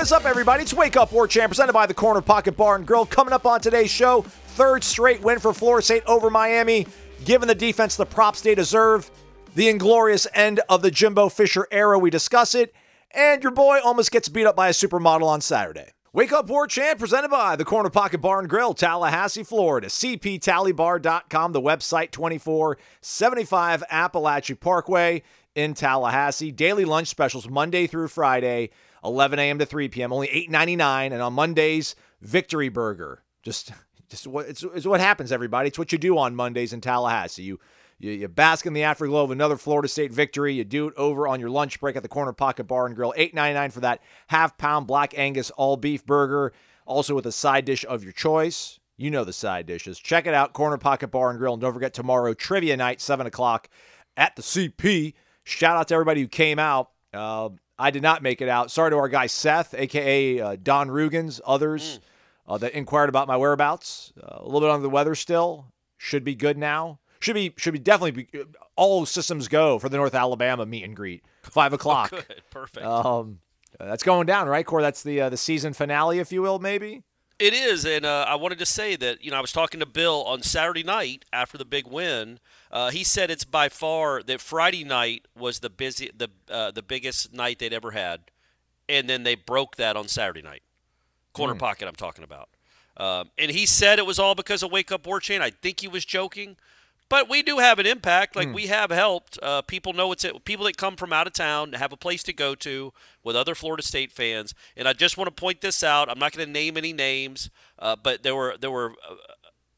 What is up, everybody? It's Wake Up War Chant, presented by the Corner Pocket Bar and Grill. Coming up on today's show, third straight win for Florida State over Miami, giving the defense the props they deserve. The inglorious end of the Jimbo Fisher era, we discuss it. And your boy almost gets beat up by a supermodel on Saturday. Wake Up War Chant, presented by the Corner Pocket Bar and Grill, Tallahassee, Florida. CPTallybar.com, the website 2475 Apalachee Parkway in Tallahassee. Daily lunch specials Monday through Friday, 11 a.m. to 3 p.m. Only $8.99. And on Mondays, Victory Burger. Just, just what it's, it's what happens, everybody. It's what you do on Mondays in Tallahassee. You you, you bask in the afterglow of another Florida State victory. You do it over on your lunch break at the Corner Pocket Bar and Grill. $8.99 for that half pound Black Angus all beef burger. Also with a side dish of your choice. You know the side dishes. Check it out, Corner Pocket Bar and Grill. And don't forget tomorrow, trivia night, 7 o'clock at the CP. Shout out to everybody who came out. Uh, I did not make it out. Sorry to our guy Seth, aka uh, Don Rugans, others uh, that inquired about my whereabouts. Uh, a little bit under the weather still. Should be good now. Should be should be definitely be all systems go for the North Alabama meet and greet. Five o'clock. Good, perfect. Um, that's going down, right, Core? That's the uh, the season finale, if you will, maybe. It is, and uh, I wanted to say that you know I was talking to Bill on Saturday night after the big win. Uh, he said it's by far that Friday night was the busy the uh, the biggest night they'd ever had, and then they broke that on Saturday night. Corner pocket, I'm talking about. Um, and he said it was all because of Wake Up War Chant. I think he was joking, but we do have an impact. Like we have helped. Uh, people know it's it. People that come from out of town have a place to go to with other Florida State fans. And I just want to point this out. I'm not going to name any names, uh, but there were there were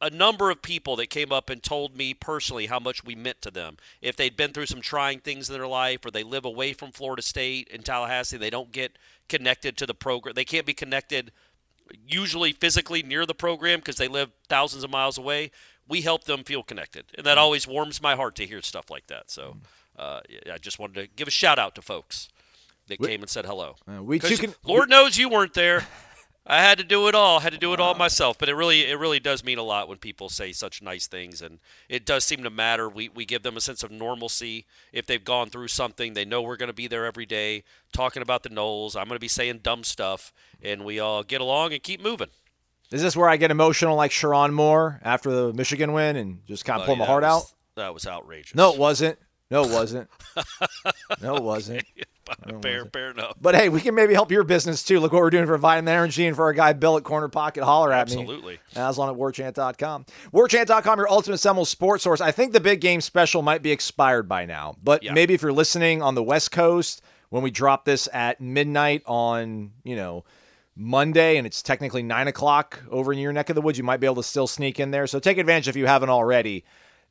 a, a number of people that came up and told me personally how much we meant to them. If they'd been through some trying things in their life, or they live away from Florida State in Tallahassee, they don't get connected to the program. They can't be connected usually physically near the program because they live thousands of miles away. We help them feel connected, and that always warms my heart to hear stuff like that. So, uh, I just wanted to give a shout out to folks that came and said hello. Uh, we too can. Lord knows you weren't there. I had to do it all. Had to do it all myself. But it really, it really does mean a lot when people say such nice things, and it does seem to matter. We we give them a sense of normalcy if they've gone through something. They know we're going to be there every day, talking about the Noles. I'm going to be saying dumb stuff, and we all get along and keep moving. Is this where I get emotional like Sherrone Moore after the Michigan win and just kind of oh, pull Buddy, my heart was- out? That was outrageous. No, it wasn't. No, it wasn't. no, it wasn't. fair, fair enough. But hey, we can maybe help your business too. Look what we're doing for Vitamin Energy and for our guy Bill at Corner Pocket. Holler at me. Absolutely. Aslan at warchant.com. Warchant.com, your ultimate Seminole sports source. I think the big game special might be expired by now, but Yeah. maybe if you're listening on the West Coast when we drop this at midnight on, you know, Monday and it's technically nine o'clock over in your neck of the woods, you might be able to still sneak in there. So take advantage if you haven't already.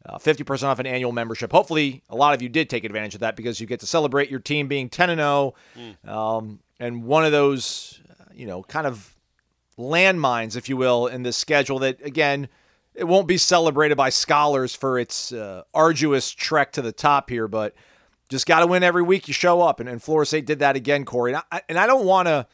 Uh, 50% off an annual membership. Hopefully, a lot of you did take advantage of that because you get to celebrate your team being 10 and 0. Um, and one of those, uh, you know, kind of landmines, if you will, in this schedule that, again, it won't be celebrated by scholars for its uh, arduous trek to the top here, but just got to win every week you show up. And, and Florida State did that again, Corey. And I, and I don't want to.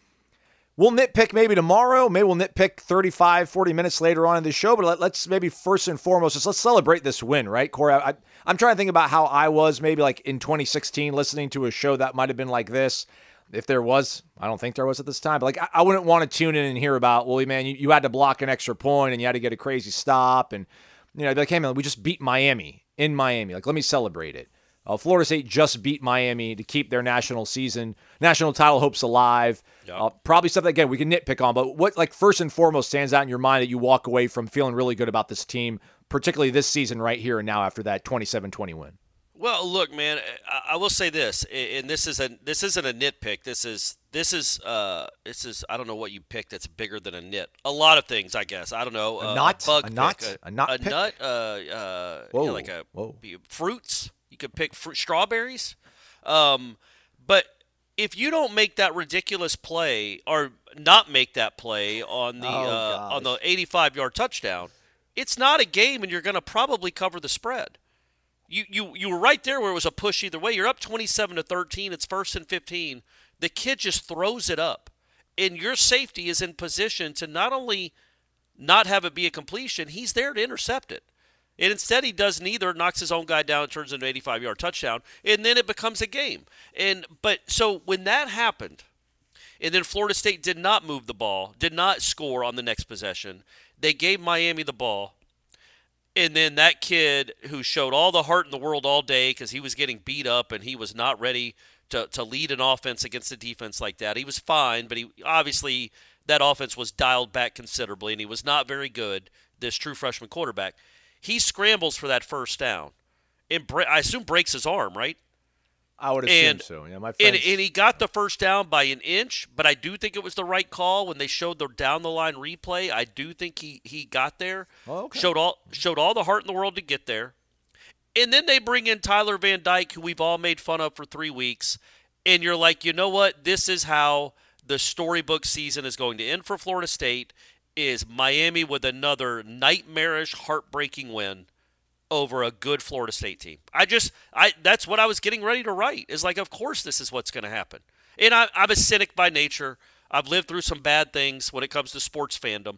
We'll nitpick maybe tomorrow. Maybe we'll nitpick 35, 40 minutes later on in the show. But let, us maybe first and foremost, just let's celebrate this win, right, Corey? I, I'm trying to think about how I was maybe like in 2016 listening to a show that might have been like this. If there was, I don't think there was at this time. But like, I, I wouldn't want to tune in and hear about, well, man, you, you had to block an extra point and you had to get a crazy stop. And, you know, like, hey, man, we just beat Miami in Miami. Like, let me celebrate it. Uh, Florida State just beat Miami to keep their national season, national title hopes alive. Uh, probably stuff that again we can nitpick on, but what like first and foremost stands out in your mind that you walk away from feeling really good about this team, particularly this season right here and now after that 27-20 win. Well, look, man, I, I will say this, and this is a this isn't a nitpick. This is this is uh this is I don't know what you pick that's bigger than a nit. A lot of things, I guess. I don't know. A uh, nut? bug A pick, nut? a, A nut a pick? nut. Uh, uh, yeah, like a whoa. fruits. You could pick fruit, strawberries. Um, but if you don't make that ridiculous play or not make that play on the Oh, uh, on the 85 yard touchdown, it's not a game, and you're going to probably cover the spread. You you you were right there where it was a push either way. You're up 27 to 13. It's first and 15. The kid just throws it up, and your safety is in position to not only not have it be a completion, he's there to intercept it. And instead, he does neither, knocks his own guy down, turns into an 85 yard touchdown, and then it becomes a game. And but so when that happened, and then Florida State did not move the ball, did not score on the next possession. They gave Miami the ball. And then that kid who showed all the heart in the world all day because he was getting beat up and he was not ready to, to lead an offense against a defense like that. He was fine, but he obviously that offense was dialed back considerably and he was not very good, this true freshman quarterback. He scrambles for that first down. And I assume breaks his arm, right? I would assume And- so. Yeah, my And, and he got the first down by an inch, but I do think it was the right call when they showed the down the line replay. I do think he, he got there. Oh, okay. Showed all showed all the heart in the world to get there. And then they bring in Tyler Van Dyke, who we've all made fun of for three weeks. And you're like, you know what? This is how the storybook season is going to end for Florida State. Is Miami with another nightmarish, heartbreaking win over a good Florida State team. I just I that's what I was getting ready to write. Is like of course this is what's going to happen. And I, I'm a cynic by nature. I've lived through some bad things when it comes to sports fandom.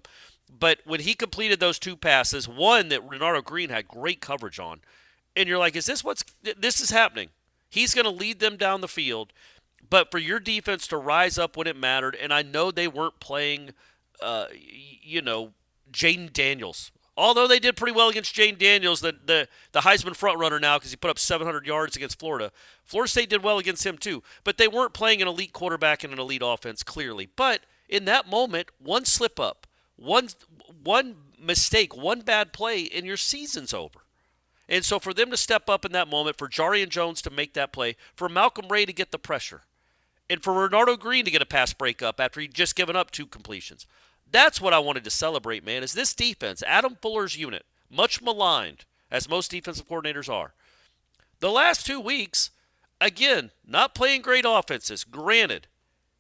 But when he completed those two passes, one that Renardo Green had great coverage on, and you're like, is this what's this is happening? He's going to lead them down the field, but for your defense to rise up when it mattered, and I know they weren't playing, uh, you know, Jayden Daniels. Although they did pretty well against Jayden Daniels, the the, the Heisman front runner now because he put up 700 yards against Florida. Florida State did well against him too, but they weren't playing an elite quarterback and an elite offense clearly. But in that moment, one slip up, one one mistake, one bad play, and your season's over. And so for them to step up in that moment, for Jarrian Jones to make that play, for Malcolm Ray to get the pressure, and for Renardo Green to get a pass breakup after he'd just given up two completions. That's what I wanted to celebrate, man, is this defense, Adam Fuller's unit, much maligned, as most defensive coordinators are. The last two weeks, again, not playing great offenses, granted.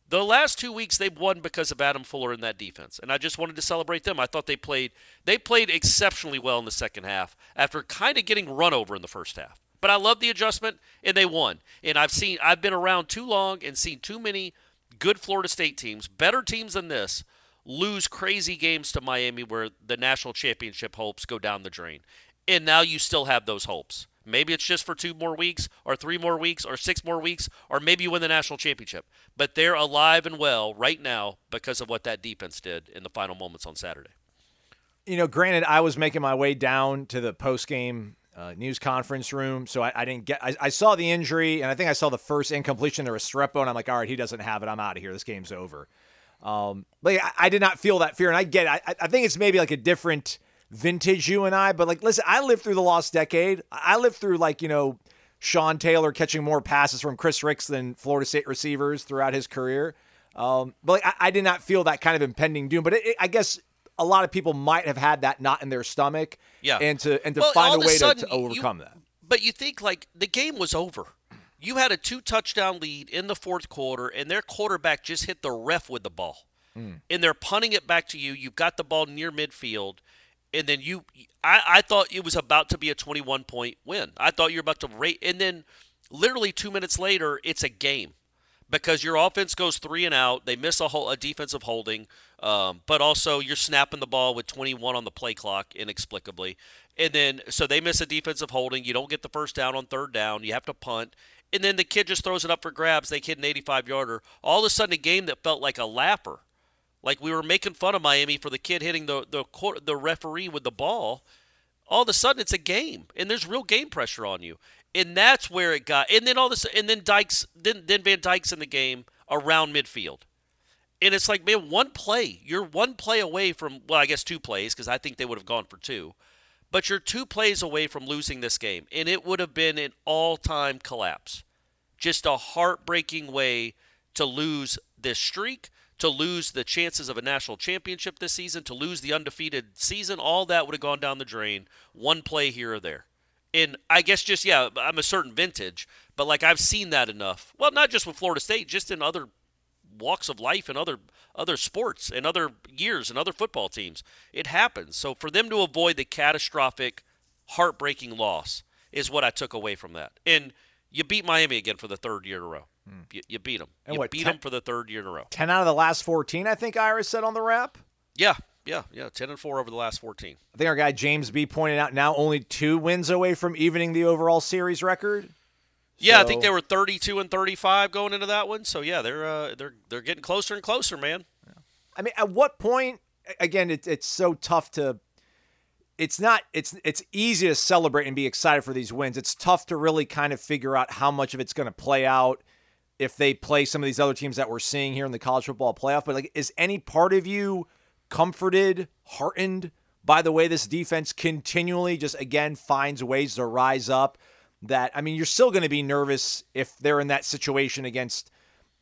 The last two weeks they've won because of Adam Fuller in that defense, and I just wanted to celebrate them. I thought they played they played exceptionally well in the second half after kind of getting run over in the first half. But I love the adjustment, and they won. And I've seen I've been around too long and seen too many good Florida State teams, better teams than this, lose crazy games to Miami where the national championship hopes go down the drain. And now you still have those hopes. Maybe it's just for two more weeks, or three more weeks, or six more weeks, or maybe you win the national championship. But they're alive and well right now because of what that defense did in the final moments on Saturday. you know, granted, I was making my way down to the post game uh, news conference room, so I, I didn't get. I, I saw the injury, and I think I saw the first incompletion to Restrepo, and I'm like, all right, he doesn't have it. I'm out of here. This game's over. Um, but yeah, I, I did not feel that fear, and I get. It. I, I think it's maybe like a different vintage you and I, but like, listen, I lived through the lost decade. I lived through like you know. Sean Taylor catching more passes from Chris Rix than Florida State receivers throughout his career. Um, but like, I, I did not feel that kind of impending doom. But it, it, I guess a lot of people might have had that not in their stomach. Yeah. And to and to Well, find a way sudden, to, to overcome you- that. But you think like the game was over. You had a two touchdown lead in the fourth quarter, and their quarterback just hit the ref with the ball. And they're punting it back to you. You've got the ball near midfield. And then you, I, I thought it was about to be a 21 point win. I thought you were about to rate. And then literally two minutes later, it's a game because your offense goes three and out. They miss a, whole, a defensive holding, um, but also you're snapping the ball with 21 on the play clock inexplicably. And then, so they miss a defensive holding. You don't get the first down on third down. You have to punt. And then the kid just throws it up for grabs. They hit an 85 yarder. All of a sudden, a game that felt like a lapper. Like we were making fun of Miami for the kid hitting the, the, court- the referee with the ball all of a sudden it's a game and there's real game pressure on you and that's where it got and then all this and then dykes then then van dyke's in the game around midfield and it's like man one play you're one play away from well i guess two plays because i think they would have gone for two but you're two plays away from losing this game and it would have been an all-time collapse just a heartbreaking way to lose this streak, to lose the chances of a national championship this season, to lose the undefeated season. All that would have gone down the drain. One play here or there. And I guess just, yeah, I'm a certain vintage, but like I've seen that enough. Well, not just with Florida State, just in other walks of life and other other sports and other years and other football teams. It happens. So for them to avoid the catastrophic, heartbreaking loss is what I took away from that. And you beat Miami again for the third year in a row. Hmm. You, you beat them. And you what, beat 10 them for the third year in a row. 10 out of the last 14, I think Iris said on the wrap. Yeah, yeah, yeah. Ten and four over the last fourteen. I think our guy James B pointed out now only two wins away from evening the overall series record. Yeah, I think they were 32 and 35 going into that one. So yeah, they're uh, they're they're getting closer and closer, man. I mean, at what point? Again, it, it's so tough to. It's not. It's it's easy to celebrate and be excited for these wins. It's tough to really kind of figure out how much of it's going to play out if they play some of these other teams that we're seeing here in the college football playoff. But like, is any part of you comforted, heartened by the way this defense continually just again finds ways to rise up? That I mean, you're still going to be nervous if they're in that situation against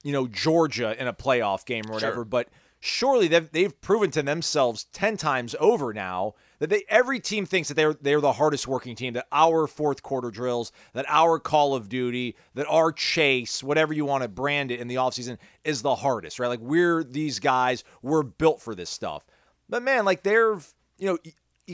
you know Georgia in a playoff game or whatever. Sure. But surely they've they've proven to themselves ten times over now that they every team thinks that they're they're the hardest working team. That our fourth quarter drills, that our Call of Duty, that our chase, whatever you want to brand it in the offseason, is the hardest, right? Like we're these guys, we're built for this stuff. But man, like they're you know.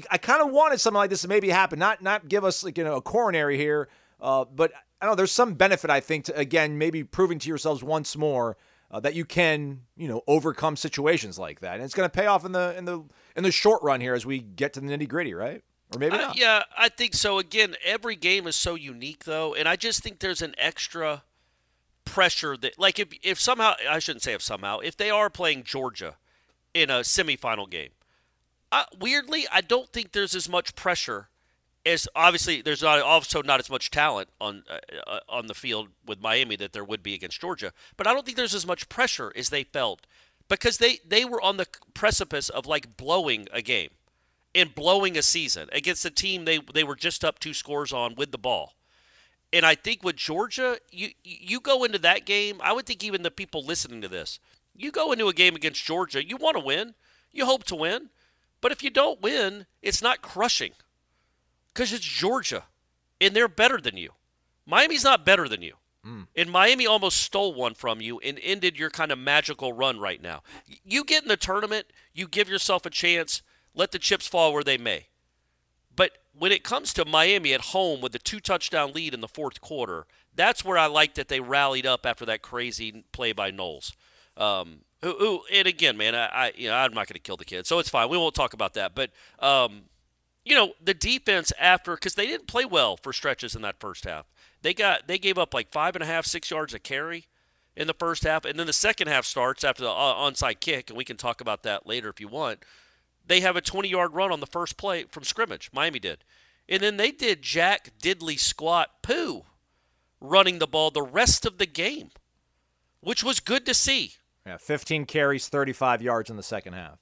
I kind of wanted something like this to maybe happen, not not give us like you know a coronary here, uh, but I don't know. There's some benefit I think to again maybe proving to yourselves once more uh, that you can you know overcome situations like that, and it's going to pay off in the in the in the short run here as we get to the nitty gritty, right? Or maybe Uh, not. yeah, I think so. Again, every game is so unique though, and I just think there's an extra pressure that like if if somehow I shouldn't say if somehow if they are playing Georgia in a semifinal game, Weirdly I don't think there's as much pressure as obviously there's not also not as much talent on uh, uh, on the field with Miami that there would be against Georgia, but I don't think there's as much pressure as they felt because they they were on the precipice of like blowing a game and blowing a season against a team they they were just up two scores on with the ball. And I think with Georgia, you you go into that game. I would think even the people listening to this, you go into a game against Georgia, you want to win, you hope to win, but if you don't win, it's not crushing because it's Georgia, and they're better than you. Miami's not better than you. And Miami almost stole one from you and ended your kind of magical run right now. You get in the tournament, you give yourself a chance, let the chips fall where they may. But when it comes to Miami at home with a two touchdown lead in the fourth quarter, that's where I like that they rallied up after that crazy play by Knowles. Um, who, who, and again, man, I, I you know I'm not going to kill the kid, so it's fine. We won't talk about that. But um, you know the defense after because they didn't play well for stretches in that first half. They got they gave up like five and a half, six yards a carry in the first half, and then the second half starts after the uh, onside kick, and we can talk about that later if you want. They have a 20 yard run on the first play from scrimmage. Miami did, and then they did Jack Diddley squat poo, running the ball the rest of the game, which was good to see. Yeah, 15 carries, 35 yards in the second half.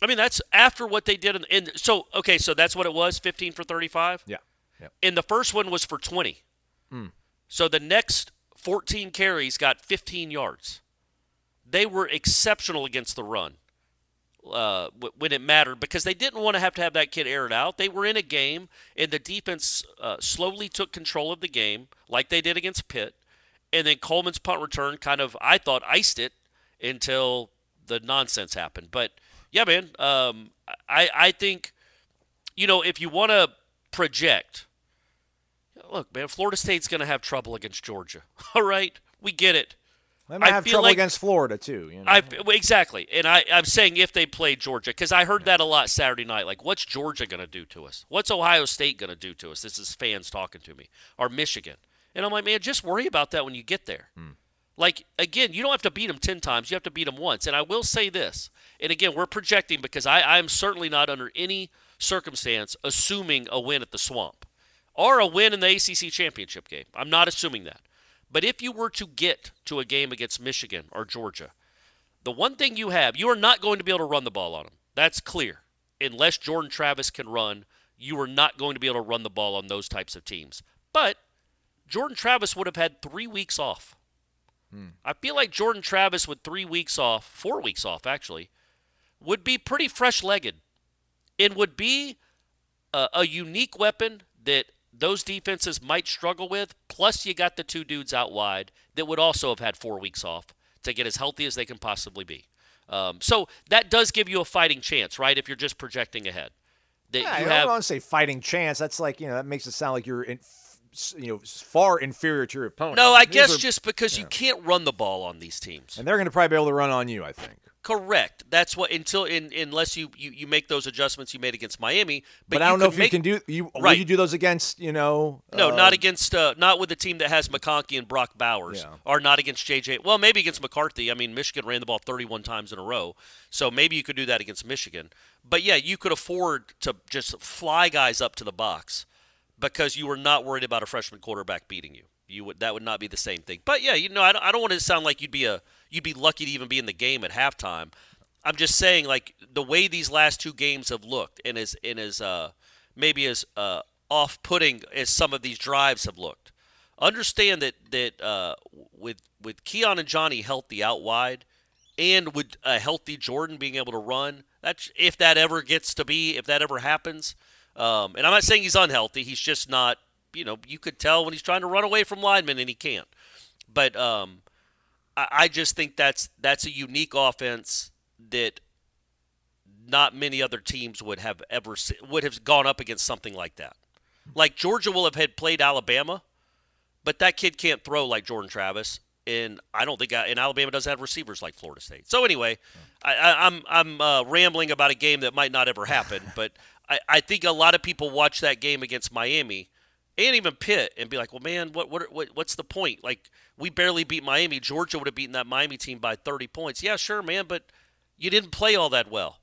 I mean, that's after what they did in, in so okay, so that's what it was, 15 for 35. Yeah. Yeah. And the first one was for 20. So the next 14 carries got 15 yards. They were exceptional against the run uh, when it mattered because they didn't want to have to have that kid air it out. They were in a game, and the defense uh, slowly took control of the game, like they did against Pitt. And then Coleman's punt return kind of, I thought, iced it until the nonsense happened. But yeah, man, um, I I think, you know, if you want to project, look, man, Florida State's going to have trouble against Georgia. All right, we get it. They might I have feel trouble like- against Florida too. You know? I exactly, and I I'm saying if they play Georgia because I heard that a lot Saturday night. Like, what's Georgia going to do to us? What's Ohio State going to do to us? This is fans talking to me, or Michigan, and I'm like, man, just worry about that when you get there. Like again, you don't have to beat them ten times; you have to beat them once. And I will say this, and again, we're projecting because I I'm certainly not under any circumstance assuming a win at the Swamp or a win in the ACC championship game. I'm not assuming that. But if you were to get to a game against Michigan or Georgia, the one thing you have, you are not going to be able to run the ball on them. That's clear. Unless Jordan Travis can run, you are not going to be able to run the ball on those types of teams. But Jordan Travis would have had three weeks off. I feel like Jordan Travis with three weeks off, four weeks off actually, would be pretty fresh legged and would be a, a unique weapon that those defenses might struggle with. Plus, you got the two dudes out wide that would also have had four weeks off to get as healthy as they can possibly be. Um, so that does give you a fighting chance, right? If you're just projecting ahead, that Yeah, you I have don't want to say fighting chance. That's like you know that makes it sound like you're in, you know far inferior to your opponent. no. I These guess are- just because you can't run the ball on these teams. and they're going to probably be able to run on you. I think. Correct. That's what until in, unless you, you you make those adjustments you made against Miami. But, But, I don't know if make, you can do you. Will Right. you do those against you know? No, uh, not against uh, not with the team that has McConkey and Brock Bowers, Yeah. or not against JJ. Well, maybe against McCarthy. I mean, Michigan ran the ball 31 times in a row, so maybe you could do that against Michigan. But yeah, you could afford to just fly guys up to the box because you were not worried about a freshman quarterback beating you. You would that would not be the same thing. But yeah, you know, I don't, I don't want to sound like you'd be a you'd be lucky to even be in the game at halftime. I'm just saying, like the way these last two games have looked, and as and as uh, maybe as uh, off-putting as some of these drives have looked. Understand that that uh, with with Keon and Johnny healthy out wide, and with a healthy Jordan being able to run, that's if that ever gets to be, if that ever happens. Um, and I'm not saying he's unhealthy. He's just not. You know, you could tell when he's trying to run away from linemen and he can't. But um, I, I just think that's that's a unique offense that not many other teams would have ever would have gone up against something like that. Like Georgia will have had played Alabama, but that kid can't throw like Jordan Travis, and I don't think and Alabama doesn't have receivers like Florida State. So anyway, I, I, I'm I'm uh, rambling about a game that might not ever happen, but I, I think a lot of people watch that game against Miami and even Pitt and be like, well, man, what what, what what's the point? Like we barely beat Miami. Georgia would have beaten that Miami team by 30 points. Yeah, sure, man, but you didn't play all that well.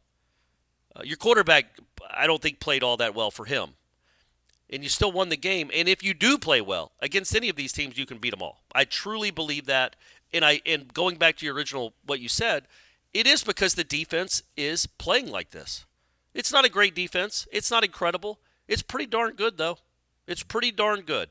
Uh, your quarterback, I don't think, played all that well for him. And you still won the game. And if you do play well against any of these teams, you can beat them all. I truly believe that. And I and going back to your original what you said, it is because the defense is playing like this. It's not a great defense. It's not incredible. It's pretty darn good though. It's pretty darn good.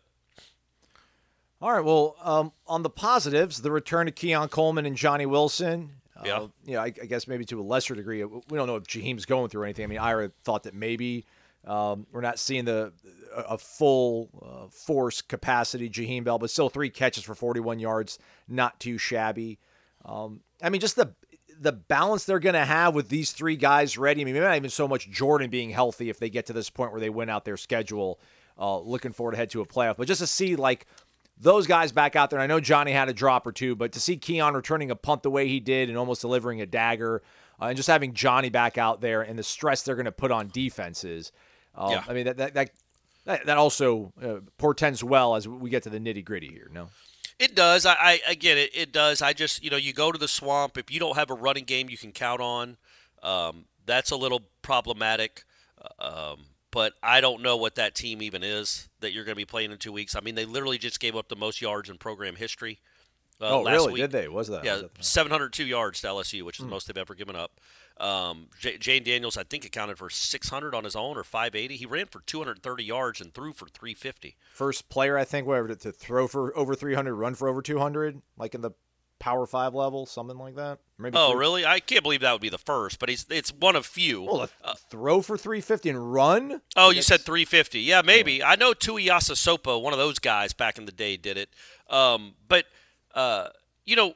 All right. Well, um, on the positives, the return of Keon Coleman and Johnny Wilson. Yeah. Uh, you know, I, I guess maybe to a lesser degree. We don't know if Jaheim's going through anything. I mean, Ira thought that maybe um, we're not seeing the a, a full uh, force capacity Jaheim Bell, but still three catches for 41 yards, not too shabby. Um, I mean, just the the balance they're going to have with these three guys ready. I mean, maybe not even so much Jordan being healthy if they get to this point where they win out their schedule. Uh, looking forward to head to a playoff, but just to see like those guys back out there. And I know Johnny had a drop or two, but to see Keon returning a punt the way he did and almost delivering a dagger, uh, and just having Johnny back out there and the stress they're going to put on defenses. Uh, Yeah. I mean that that that, that, that also uh, portends well as we get to the nitty gritty here. No. It does. I, I, get it. It does. I just, you know, you go to the swamp. If you don't have a running game you can count on, um, that's a little problematic. Um, but I don't know what that team even is that you're going to be playing in two weeks. I mean, they literally just gave up the most yards in program history. Uh, oh, really? Week. Did they? Was that? Yeah, 702 yards to LSU, which is the most they've ever given up. Um, J- Jane Daniels, I think, accounted for 600 on his own or 580. He ran for 230 yards and threw for 350. First player, I think, whatever to, throw for over 300, run for over 200, like in the Power Five level, something like that. Maybe. Oh, three- really? I can't believe that would be the first, but he's it's one of few. Well, a throw for 350 and run. Oh, you said 350. Yeah, maybe. I know Tuiasosopo, one of those guys back in the day, did it. Um, but uh, you know,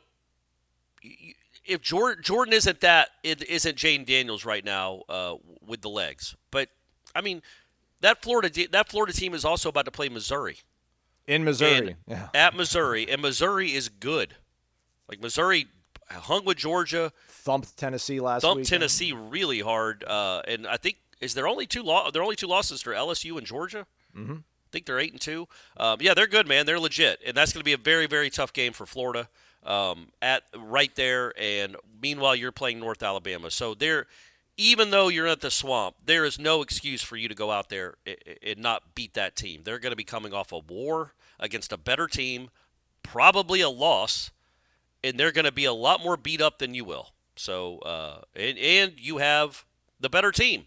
if Jordan, Jordan isn't that, it isn't Jane Daniels right now uh, with the legs. But I mean, that Florida that Florida team is also about to play Missouri in Missouri. Yeah. at Missouri, and Missouri is good. Like Missouri hung with Georgia, Thumped Tennessee last week. thumped week. Tennessee really hard, uh, and I think is there only two lo- there only two losses for LSU and Georgia. Mm-hmm. Think they're eight and two. Um, yeah, they're good, man. They're legit, and that's going to be a very very tough game for Florida um, at right there. And meanwhile, you're playing North Alabama, so they're even though you're at the swamp, there is no excuse for you to go out there and, and not beat that team. They're going to be coming off a war against a better team, probably a loss and they're going to be a lot more beat up than you will. So, uh, and, and you have the better team,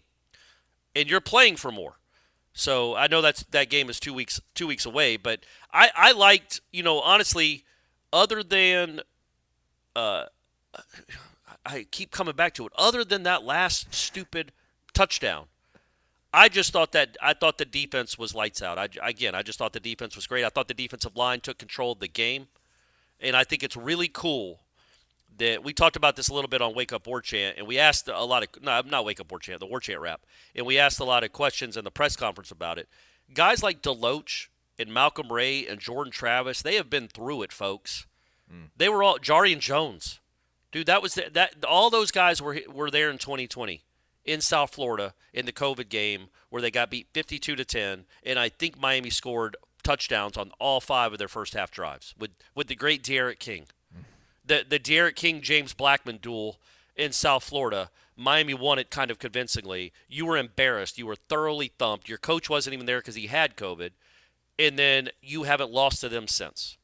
and you're playing for more. So I know that's that game is two weeks two weeks away, but I I liked you know honestly, other than, uh, I keep coming back to it. Other than that last stupid touchdown, I just thought that I thought the defense was lights out. I, again, I just thought the defense was great. I thought the defensive line took control of the game, and I think it's really cool that we talked about this a little bit on Wake Up War Chant, and we asked a lot of no, not Wake Up War Chant, the War Chant rap, and we asked a lot of questions in the press conference about it. Guys like Deloach and Malcolm Ray and Jordan Travis, they have been through it, folks. Mm. They were all Jarrian Jones, dude. That was the, that. All those guys were were there in 2020 in South Florida in the COVID game where they got beat 52 to 10, and I think Miami scored touchdowns on all five of their first half drives with with the great D'Eriq King the the D'Eriq King James Blackman duel in South Florida. Miami won it kind of convincingly. You were embarrassed. You were thoroughly thumped. Your coach wasn't even there because he had COVID, and then you haven't lost to them since.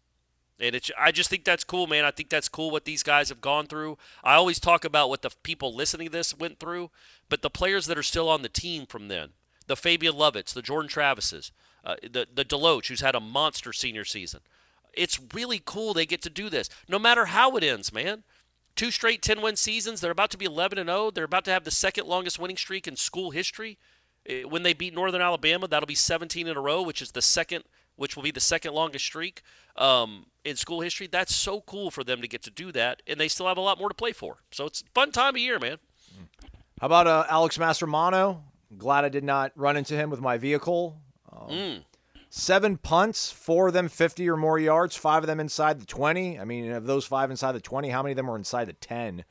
And it's, I just think that's cool, man. I think that's cool what these guys have gone through. I always talk about what the people listening to this went through, but the players that are still on the team from then, the Fabien Lovett, the Jordan Travises, uh, the the Deloach, who's had a monster senior season, it's really cool they get to do this, no matter how it ends, man. Two straight 10 win seasons. They're about to be 11 and 0. They're about to have the second longest winning streak in school history. Eh, when they beat Northern Alabama, that'll be 17 in a row, which is the second, which will be the second longest streak um, in school history. That's so cool for them to get to do that, and they still have a lot more to play for. So it's a fun time of year, man. How about uh, Alex Mastromanno? Glad I did not run into him with my vehicle. Um, mm. Seven punts, four of them 50 or more yards, five of them inside the 20. I mean, of those five inside the 20, how many of them were inside the 10?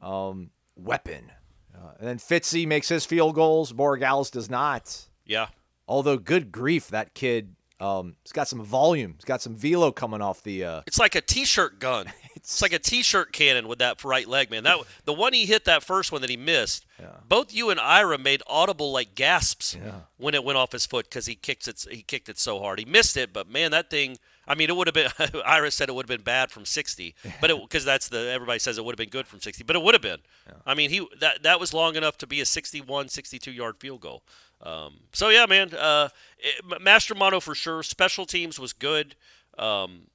Um, weapon. Uh, and then Fitzy makes his field goals. Borregales does not. Yeah. Although, good grief, that kid um, it's got some volume. It's got some velo coming off the. Uh... It's like a t-shirt gun. it's... like a t-shirt cannon with that right leg, man. That the one he hit that first one that he missed. Yeah. Both you and Ira made audible like gasps yeah. when it went off his foot because he kicked it. He kicked it so hard. He missed it, but man, that thing. I mean, it would have been. Ira said it would have been bad from 60, but because that's the everybody says it would have been good from 60, but it would have been. Yeah. I mean, he that that was long enough to be a 61, 62 yard field goal. Um, so yeah, man, uh, it, Mastromanno for sure. Special teams was good. Um,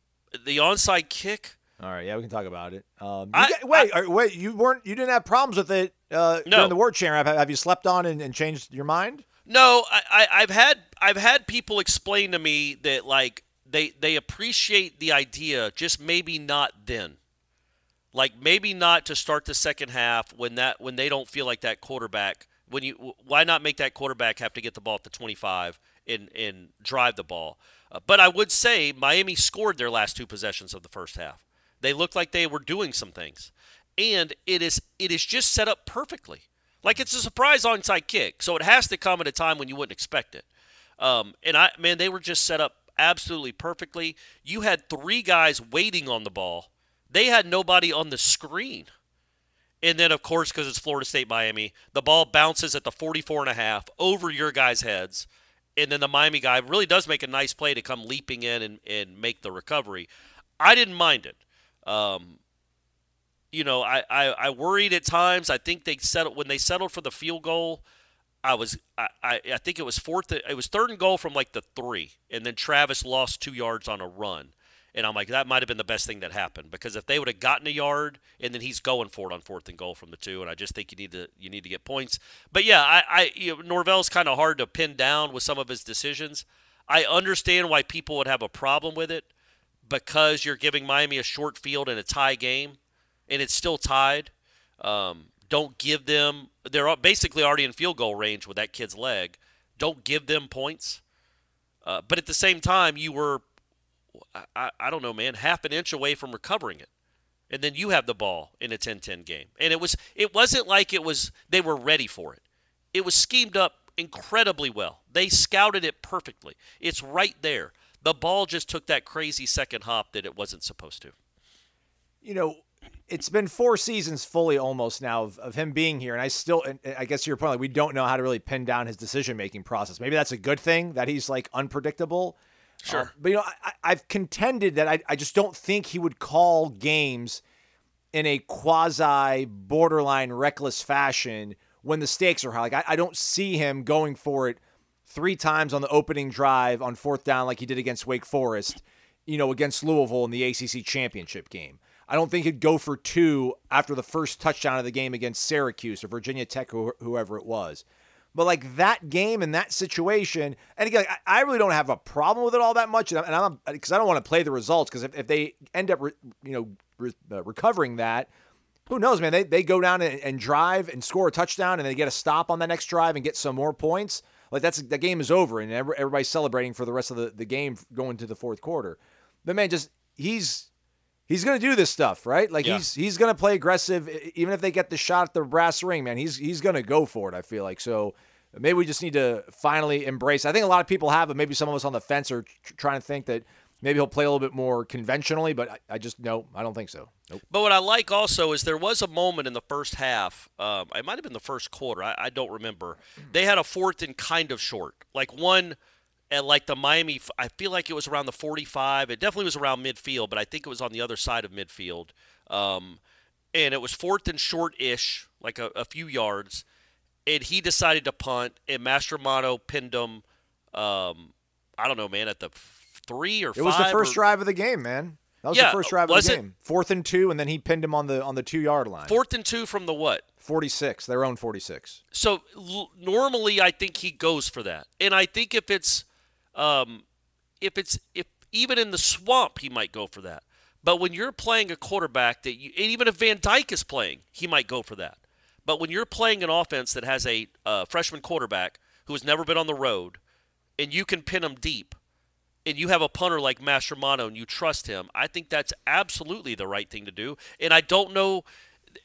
the onside kick. All right, yeah, we can talk about it. Um, I, got, wait, I, wait, you weren't, you didn't have problems with it uh, no. during the War Chant. Have, have you slept on and, and, changed your mind? No, I, I, have had, I've had people explain to me that like they, they appreciate the idea, just maybe not then. Like maybe not to start the second half when that when they don't feel like that quarterback when you why not make that quarterback have to get the ball at the 25 and and drive the ball? Uh, but I would say Miami scored their last two possessions of the first half. They looked like they were doing some things, and it is it is just set up perfectly. Like it's a surprise onside kick, so it has to come at a time when you wouldn't expect it. Um, and I man, they were just set up absolutely perfectly. You had three guys waiting on the ball. They had nobody on the screen. And then, of course, because it's Florida State Miami, the ball bounces at the 44 and a half over your guys' heads. And then the Miami guy really does make a nice play to come leaping in and, and make the recovery. I didn't mind it. Um, you know, I, I, I, worried at times. I think they settled when they settled for the field goal. I was I, I, I think it was fourth it was third and goal from like the three, and then Travis lost two yards on a run. And I'm like, that might have been the best thing that happened because if they would have gotten a yard and then he's going for it on fourth and goal from the two, and I just think you need to you need to get points. But yeah, I, I you know, Norvell's kind of hard to pin down with some of his decisions. I understand why people would have a problem with it because you're giving Miami a short field in a tie game, and it's still tied. Um, don't give them they're basically already in field goal range with that kid's leg. Don't give them points. Uh, but at the same time, you were I, I don't know, man, half an inch away from recovering it. And then you have the ball in a 10-10 game. And it was it wasn't like it was they were ready for it. It was schemed up incredibly well. They scouted it perfectly. It's right there. The ball just took that crazy second hop that it wasn't supposed to. You know, it's been four seasons fully almost now of, of him being here, and I still, and I guess to your point, like we don't know how to really pin down his decision making process. Maybe that's a good thing that he's like unpredictable. Sure. Uh, but, you know, I, have contended that I, I just don't think he would call games in a quasi borderline reckless fashion when the stakes are high. Like, I, I don't see him going for it three times on the opening drive on fourth down like he did against Wake Forest, you know, against Louisville in the ACC championship game. I don't think he'd go for two after the first touchdown of the game against Syracuse or Virginia Tech or whoever it was. But like that game and that situation, and again, I, really don't have a problem with it all that much, and I'm because I don't want to play the results because if, if they end up, re, you know, re, uh, recovering that, who knows, man? They they go down and, and drive and score a touchdown, and they get a stop on the next drive and get some more points. Like that's the game is over, and everybody's celebrating for the rest of the, the game going to the fourth quarter. But man, just he's he's going to do this stuff, right? Like yeah. he's he's going to play aggressive, even if they get the shot at the brass ring. Man, he's he's going to go for it. I feel like so. Maybe we just need to finally embrace. I think a lot of people have, but maybe some of us on the fence are tr- trying to think that maybe he'll play a little bit more conventionally. But I, I just no, I don't think so. Nope. But what I like also is there was a moment in the first half. Um, it might have been the first quarter. I, I don't remember. They had a fourth and kind of short, like one at like the Miami. I feel like it was around the 45. It definitely was around midfield, but I think it was on the other side of midfield. Um, and it was fourth and short-ish, like a, a, few yards. And he decided to punt, and Mastromanno pinned him. Um, I don't know, man, at the three or it was the first or, drive of the game, man. That was yeah, the first drive of the it? game. Fourth and two, and then he pinned him on the on the two yard line. Fourth and two from the what? 46, their own 46. So l- normally I think he goes for that. And I think if it's um, if it's if even in the swamp, he might go for that. But when you're playing a quarterback that you, and even if Van Dyke is playing, he might go for that. But when you're playing an offense that has a uh, freshman quarterback who has never been on the road, and you can pin him deep, and you have a punter like Mastromanno and you trust him, I think that's absolutely the right thing to do. And I don't know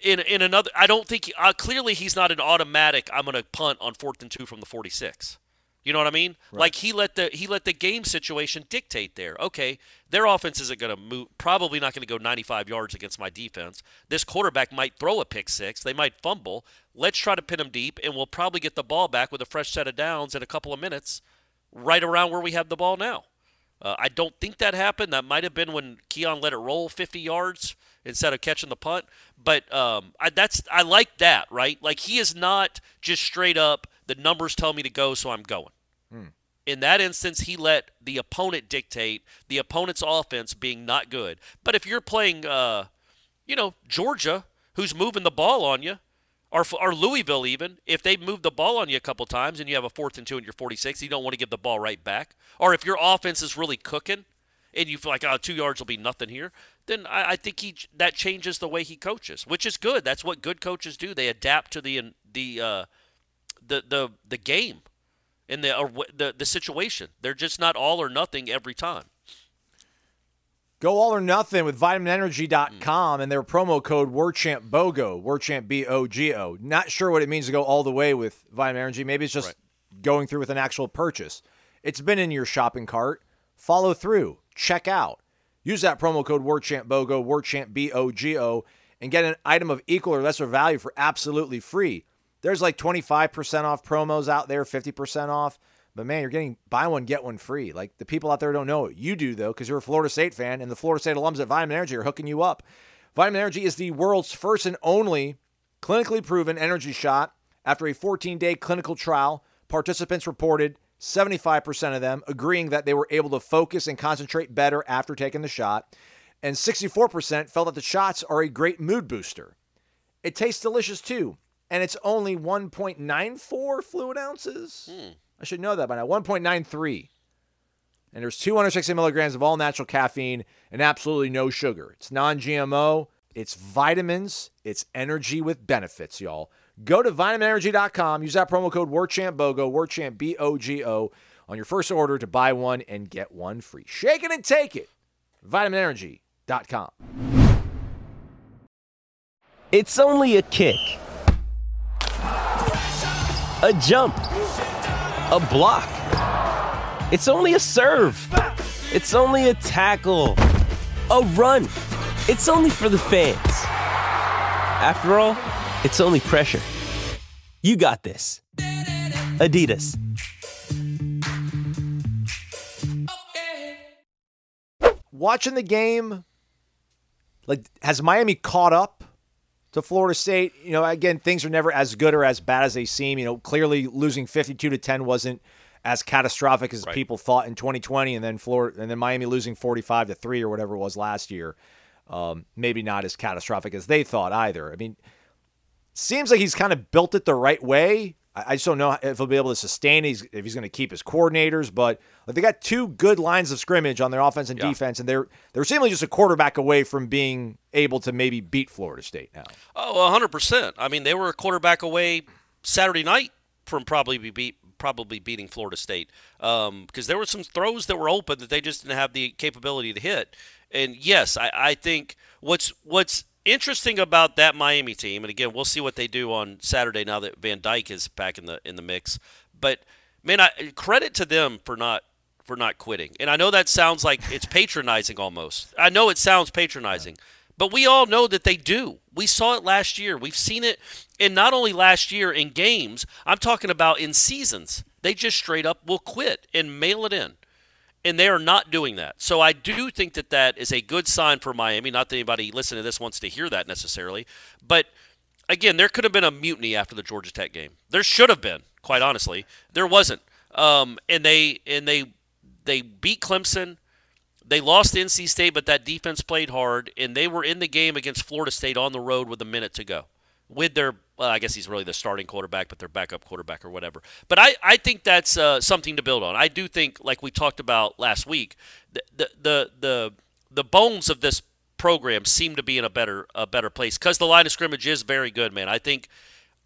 in in another. I don't think uh, clearly he's not an automatic. I'm going to punt on fourth and two from the 46. You know what I mean? Right. Like he let the he let the game situation dictate there. Okay, their offense isn't going to move. Probably not going to go 95 yards against my defense. This quarterback might throw a pick six. They might fumble. Let's try to pin them deep, and we'll probably get the ball back with a fresh set of downs in a couple of minutes, right around where we have the ball now. Uh, I don't think that happened. That might have been when Keon let it roll 50 yards instead of catching the punt. But um, I, that's I like that, right? Like he is not just straight up. The numbers tell me to go, so I'm going. Hmm. In that instance, he let the opponent dictate the opponent's offense being not good. But if you're playing, uh, you know, Georgia, who's moving the ball on you, or, or Louisville even, if they move the ball on you a couple times and you have a fourth and two and you're 46, you don't want to give the ball right back. Or if your offense is really cooking and you feel like, oh, two yards will be nothing here, then I, I think he that changes the way he coaches, which is good. That's what good coaches do. They adapt to the the uh, the the the game and the, the the situation. They're just not all or nothing every time. Go all or nothing with vitaminenergy.com mm. and their promo code WarChant BOGO, WarChant B O G O. Not sure what it means to go all the way with Vitamin Energy. Maybe it's just right. going through with an actual purchase. It's been in your shopping cart. Follow through. Check out. Use that promo code WarChant BOGO, WarChant B O G O, and get an item of equal or lesser value for absolutely free. There's like 25% off promos out there, 50% off. But man, you're getting buy one, get one free. Like the people out there don't know it. You do, though, because you're a Florida State fan, and the Florida State alums at Vitamin Energy are hooking you up. Vitamin Energy is the world's first and only clinically proven energy shot. After a 14 day clinical trial, participants reported 75% of them agreeing that they were able to focus and concentrate better after taking the shot, and 64% felt that the shots are a great mood booster. It tastes delicious too and it's only 1.94 fluid ounces. Hmm. I should know that by now. 1.93. And there's 260 milligrams of all natural caffeine and absolutely no sugar. It's non GMO, it's vitamins, it's energy with benefits, y'all. Go to vitaminenergy.com, use that promo code WarChantBOGO, WarChant B O G O, on your first order to buy one and get one free. Shake it and take it. VitaminEnergy.com. It's only a kick a jump, a block. It's only a serve. It's only a tackle, a run. It's only for the fans. After all, it's only pressure. You got this. Adidas. Watching the game, like, has Miami caught up to Florida State. You know, again, things are never as good or as bad as they seem. You know, clearly losing 52 to 10 wasn't as catastrophic as right. people thought in 2020, and then Florida and then Miami losing 45 to three or whatever it was last year. Um, maybe not as catastrophic as they thought either. I mean, seems like he's kind of built it the right way. I, just don't know if he'll be able to sustain. He's, if he's going to keep his coordinators, but they got two good lines of scrimmage on their offense and Yeah. defense, and they're they're seemingly just a quarterback away from being able to maybe beat Florida State now. Oh, 100%. I mean, they were a quarterback away Saturday night from probably be beat probably beating Florida State um, because there were some throws that were open that they just didn't have the capability to hit. And yes, I, I think what's what's interesting about that Miami team, and again, we'll see what they do on Saturday now that Van Dyke is back in the in the mix. But man, I credit to them for not for not quitting. And I know that sounds like it's patronizing almost. I know it sounds patronizing, but we all know that they do. We saw it last year. We've seen it, and not only last year in games. I'm talking about in seasons. They just straight up will quit and mail it in and they are not doing that. So I do think that that is a good sign for Miami. Not that anybody listening to this wants to hear that necessarily, but again, there could have been a mutiny after the Georgia Tech game. There should have been, quite honestly. There wasn't, um, and they and they they beat Clemson. They lost NC State, but that defense played hard, and they were in the game against Florida State on the road with a minute to go. With their, well, I guess he's really the starting quarterback, but their backup quarterback or whatever. But I, I think that's uh, something to build on. I do think, like we talked about last week, the the the the, the bones of this program seem to be in a better a better place because the line of scrimmage is very good, man. I think,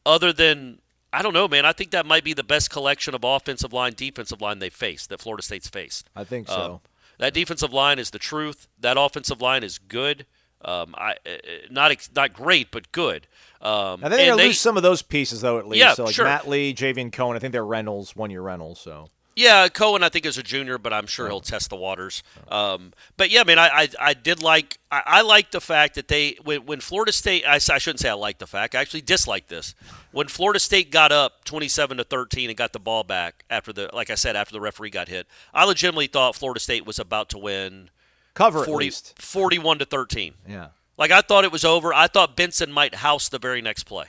other than I don't know, man. I think that might be the best collection of offensive line, defensive line they faced that Florida State's faced. I think so. Um, that defensive line is the truth. That offensive line is good. Um, I uh, not ex- not great, but good. Um, I think they're lose some of those pieces though, at least. Yeah, so like sure. Matt Lee, Javion Cohen. I think they're Reynolds, one year Reynolds. So Yeah, Cohen, I think is a junior, but I'm sure he'll test the waters. Um, but yeah, man, I, I, I did like I, I like the fact that they when, when Florida State I, I shouldn't say I like the fact I actually dislike this when Florida State got up 27 to 13 and got the ball back after the like I said after the referee got hit. I legitimately thought Florida State was about to win cover at 40, least. 41 to 13. Yeah. Like I thought it was over. I thought Benson might house the very next play.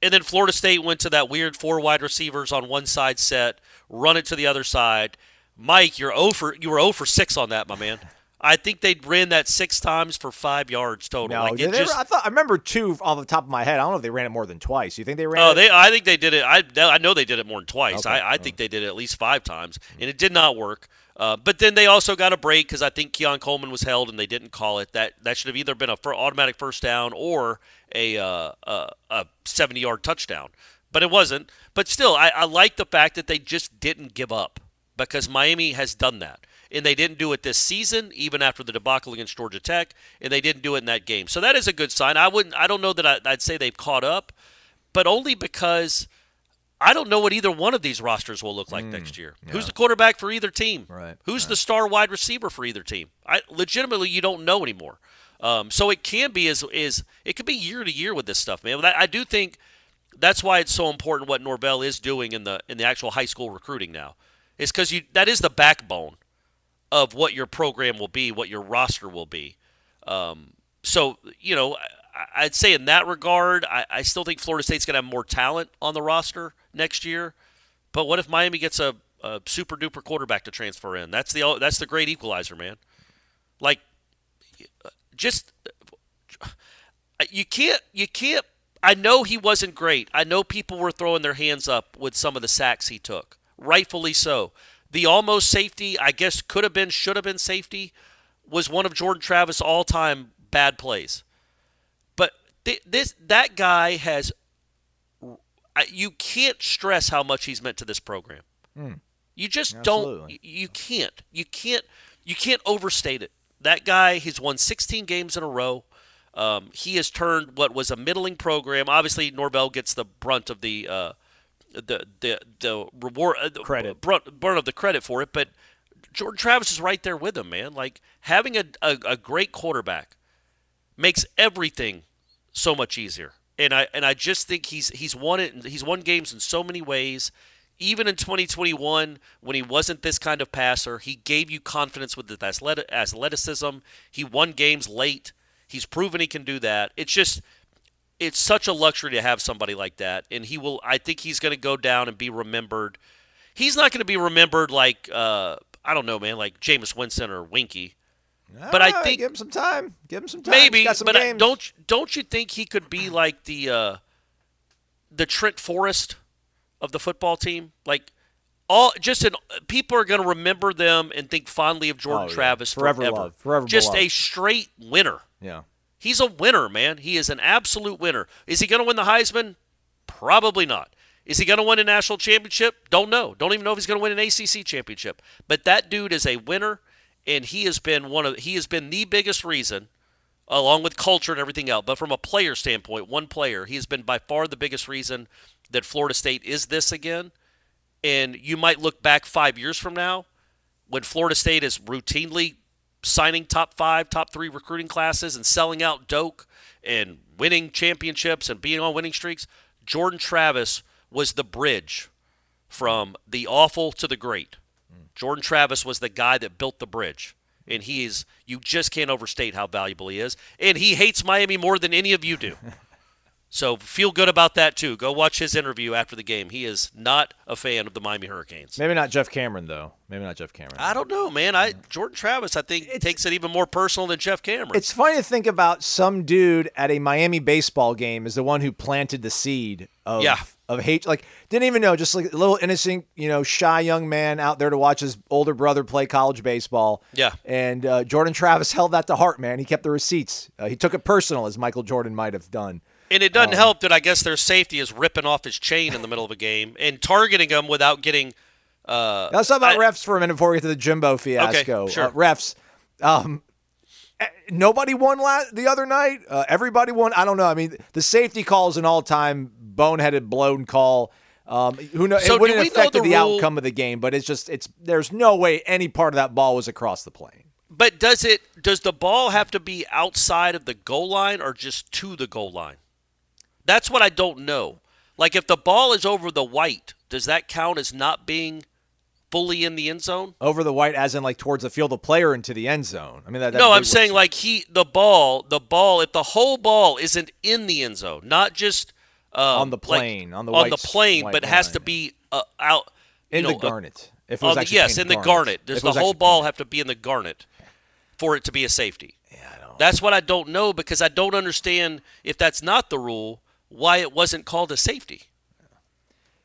And then Florida State went to that weird four wide receivers on one side set, run it to the other side. Mike, you're oh over you were 0 for 6 on that, my man. I think they ran that 6 times for 5 yards total. No, like it just I thought I remember two off the top of my head. I don't know if they ran it more than twice. You think they ran? Oh, it? they I think they did it. I I know they did it more than twice. Okay. I, I think they did it at least 5 times and it did not work. Uh, but then they also got a break because I think Keon Coleman was held and they didn't call it. That that should have either been a fir- automatic first down or a uh, a, a 70 yard touchdown. But it wasn't. But still, I, I like the fact that they just didn't give up because Miami has done that. And they didn't do it this season, even after the debacle against Georgia Tech, and they didn't do it in that game. So that is a good sign. I wouldn't. I don't know that I, I'd say they've caught up, but only because I don't know what either one of these rosters will look like next year. Who's the quarterback for either team? Right, Who's the star wide receiver for either team? I legitimately you don't know anymore. Um, so it can be as is it could be year to year with this stuff, man. But I, I do think that's why it's so important what Norvell is doing in the in the actual high school recruiting now. Is because you that is the backbone of what your program will be, what your roster will be. Um, so you know, I, I'd say in that regard, I, I still think Florida State's going to have more talent on the roster next year. But what if Miami gets a, a super duper quarterback to transfer in? That's the that's the great equalizer, man. Like, just you can't you can't. I know he wasn't great. I know people were throwing their hands up with some of the sacks he took, rightfully so. The almost safety, I guess, could have been, should have been safety, was one of Jordan Travis' all-time bad plays. Th- this that guy has. You can't stress how much he's meant to this program. You just don't. You you can't. You can't. You can't overstate it. That guy, he's won 16 games in a row. Um, he has turned what was a middling program. Obviously, Norvell gets the brunt of the uh, the the the reward uh, the Credit. brunt, brunt of the credit for it. But Jordan Travis is right there with him, man. Like having a, a, a great quarterback makes everything so much easier. And I and I just think he's he's won it. He's won games in so many ways. Even in 2021, when he wasn't this kind of passer, he gave you confidence with his athleticism. He won games late. He's proven he can do that. It's just it's such a luxury to have somebody like that, and he will. I think he's going to go down and be remembered. He's not going to be remembered like uh, I don't know, man, like Jameis Winston or Weinke. But I think- give him some time. Give him some time. Maybe, some but I- don't don't you think he could be like the uh, the Trent Forrest of the football team. Like all just an people are going to remember them and think fondly of Jordan Oh, yeah. Travis Forever forever. loved. Forever just a straight winner. Yeah. He's a winner, man. He is an absolute winner. Is he going to win the Heisman? Probably not. Is he going to win a national championship? Don't know. Don't even know if he's going to win an ACC championship. But that dude is a winner, and he has been one of he has been the biggest reason, along with culture and everything else. But from a player standpoint, one player, he has been by far the biggest reason that Florida State is this again. And you might look back five years from now, when Florida State is routinely signing top five, top three recruiting classes and selling out Doak and winning championships and being on winning streaks, Jordan Travis was the bridge from the awful to the great. Jordan Travis was the guy that built the bridge. And he is, you just can't overstate how valuable he is. And he hates Miami more than any of you do. So feel good about that too. Go watch his interview after the game. He is not a fan of the Miami Hurricanes. Maybe not Jeff Cameron though. Maybe not Jeff Cameron. I don't know, man. I Jordan Travis, I think, takes it even more personal than Jeff Cameron. It's funny to think about some dude at a Miami baseball game is the one who planted the seed of Yeah. Of hate. Like didn't even know, just like a little innocent, you know, shy young man out there to watch his older brother play college baseball. Yeah. And uh, Jordan Travis held that to heart, man. He kept the receipts. Uh, he took it personal, as Michael Jordan might have done. and it Um, doesn't help that I guess their safety is ripping off his chain in the middle of a game and targeting him without getting. Uh, Now, let's talk about I- refs for a minute before we get to the Jimbo fiasco. Okay, sure. Uh, refs. Um, nobody won last, the other night. Uh, everybody won. I don't know. I mean, the safety call is an all-time boneheaded, blown call. Um, who knows? So it wouldn't have affected the the, rule- outcome of the game, but it's just it's. There's no way any part of that ball was across the plane. But does it? Does the ball have to be outside of the goal line or just to the goal line? That's what I don't know. Like if the ball is over the white, does that count as not being fully in the end zone? Over the white, as in like towards the field of player into the end zone. I mean, that. no, I'm saying like he the ball, the ball. If the whole ball isn't in the end zone, not just um, On the like, plane, on the on the plane, but it has to be uh, out in you the know, uh, garnet. If it was the- yes, in the garnet. Does the whole ball painted. have to be in the garnet for it to be a safety? Yeah, I don't. That's what I don't know because I don't understand if that's not the rule, why it wasn't called a safety.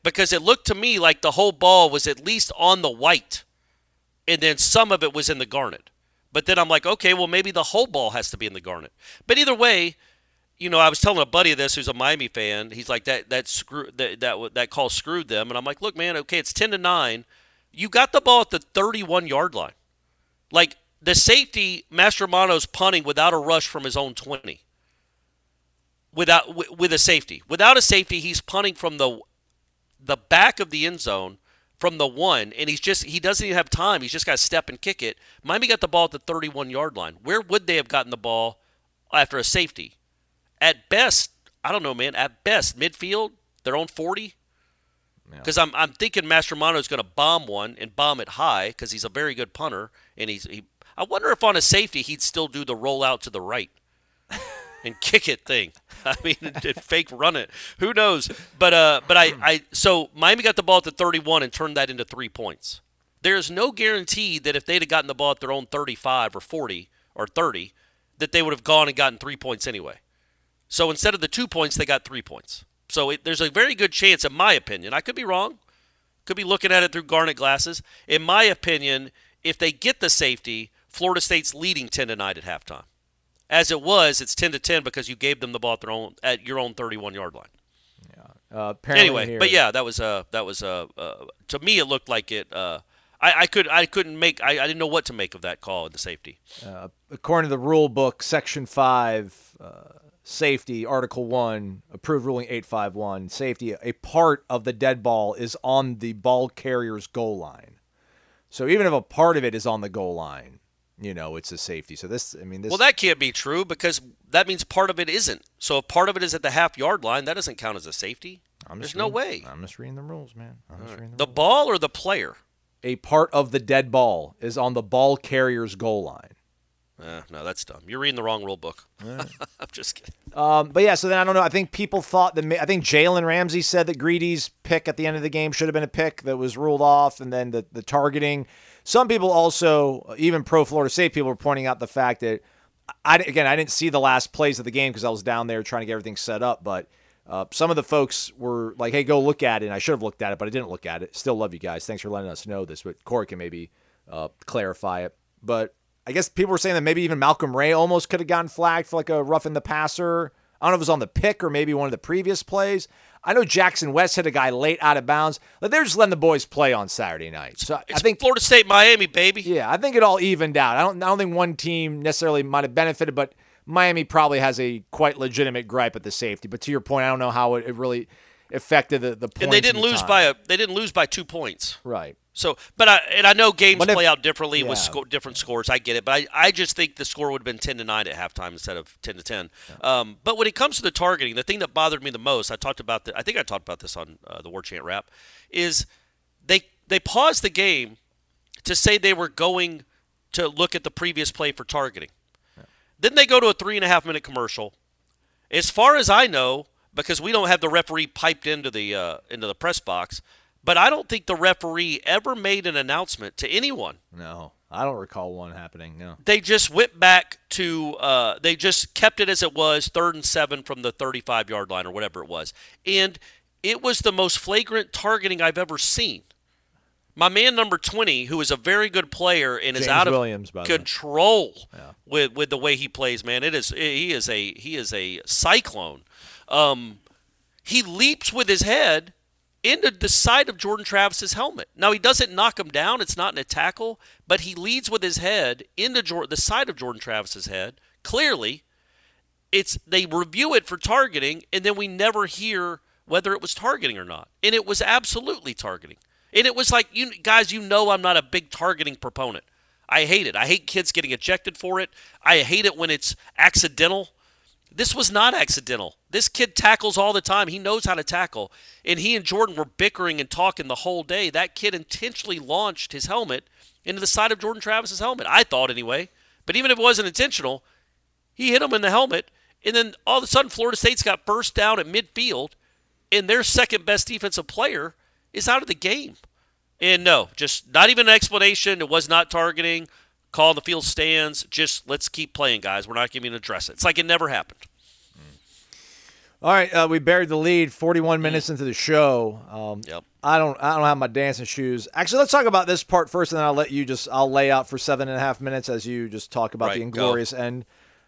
Because it looked to me like the whole ball was at least on the white, and then some of it was in the garnet. But then I'm like, okay, well maybe the whole ball has to be in the garnet. But either way, you know, I was telling a buddy of this who's a Miami fan. He's like that that screw that that that call screwed them, and I'm like, look, man, okay, it's ten to nine. You got the ball at the 31 yard line. Like the safety, Mastromanno's punting without a rush from his own 20. Without wi- with a safety, without a safety, he's punting from the the back of the end zone from the one, and he's just he doesn't even have time. He's just got to step and kick it. Miami got the ball at the 31 yard line. Where would they have gotten the ball after a safety? At best, I don't know, man. At best, midfield, their own 40. Because I'm, I'm thinking Mastromanno is going to bomb one and bomb it high because he's a very good punter. And he's he, I wonder if on a safety he'd still do the rollout to the right and kick it thing. I mean, and fake run it. Who knows? But uh, but I, I so Miami got the ball at the 31 and turned that into three points. There's no guarantee that if they'd have gotten the ball at their own 35 or 40 or 30, that they would have gone and gotten three points anyway. So instead of the two points, they got three points. So it, there's a very good chance, in my opinion, I could be wrong, could be looking at it through garnet glasses. In my opinion, if they get the safety, Florida State's leading 10 to 9 at halftime. As it was, it's 10 to 10 because you gave them the ball at their own at your own 31 yard line. Uh, apparently Anyway, here- but yeah, that was uh that was uh, uh to me it looked like it. Uh, I, I could I couldn't make I, I didn't know what to make of that call at the safety. according to the rule book, section five, uh, safety, article one, approved ruling eight five one, safety. A part of the dead ball is on the ball carrier's goal line. So even if a part of it is on the goal line, you know it's a safety. So this, I mean, this. Well, that can't be true because that means part of it isn't. So if part of it is at the half yard line, that doesn't count as a safety. I'm There's just no way. I'm just reading the rules, man. I'm just reading the, The rules. ball or the player? A part of the dead ball is on the ball carrier's goal line. Uh, no, that's dumb. You're reading the wrong rule book. I'm just kidding. Um, but yeah, so then I don't know. I think people thought that. I think Jalen Ramsey said that Greedy's pick at the end of the game should have been a pick that was ruled off, and then the the targeting. Some people also, even pro Florida State people, were pointing out the fact that I again I didn't see the last plays of the game because I was down there trying to get everything set up, but Uh, some of the folks were like, "Hey, go look at it." And I should have looked at it, but I didn't look at it. Still love you guys. Thanks for letting us know this. But Corey can maybe uh, clarify it. But I guess people were saying that maybe even Malcolm Ray almost could have gotten flagged for like a rough in the passer. I don't know if it was on the pick or maybe one of the previous plays. I know Jackson West hit a guy late out of bounds. Like they're just letting the boys play on Saturday night. So It's I think Florida State, Miami, baby. yeah, I think it all evened out. I don't I don't think one team necessarily might have benefited, but Miami probably has a quite legitimate gripe at the safety. But to your point, I don't know how it, it really affected the the points. and they didn't the lose time. by a they didn't lose by two points. right. So, but I and I know games if- play out differently with sco- different scores. I get it, but I, I just think the score would have been ten to nine at halftime instead of ten to ten. Um, but when it comes to the targeting, the thing that bothered me the most, I talked about the, I think I talked about this on uh, the War Chant Rap, is they they paused the game to say they were going to look at the previous play for targeting. Then they go to a three and a half minute commercial. As far as I know, because we don't have the referee piped into the uh, into the press box, but I don't think the referee ever made an announcement to anyone. No, I don't recall one happening. No. They just went back to uh, they just kept it as it was, third and seven from the 35 yard line or whatever it was, and it was the most flagrant targeting I've ever seen. My man number 20, who is a very good player and is out of Williams, by the way. control with with the way he plays, man. It is he is a he is a cyclone. Um, he leaps with his head into the side of Jordan Travis's helmet. Now he doesn't knock him down; it's not in a tackle, but he leads with his head into the side of Jordan Travis's head. Clearly, it's they review it for targeting, and then we never hear whether it was targeting or not. And it was absolutely targeting. And it was like you guys, you know, I'm not a big targeting proponent. I hate it. I hate kids getting ejected for it. I hate it when it's accidental. This was not accidental. This kid tackles all the time. He knows how to tackle. And he and Jordan were bickering and talking the whole day. That kid intentionally launched his helmet into the side of Jordan Travis's helmet. I thought anyway. But even if it wasn't intentional, he hit him in the helmet. And then all of a sudden, Florida State's got first down at midfield, and their second best defensive player is out of the game. And no, just not even an explanation. It was not targeting. Call the field stands. Just let's keep playing, guys. We're not going to address it. It's like it never happened. All right, uh, we buried the lead 41 minutes into the show. Um, Yep. I don't I don't have my dancing shoes. Actually, let's talk about this part first, and then I'll let you just I'll lay out for seven and a half minutes as you just talk about Right, the go. inglorious end.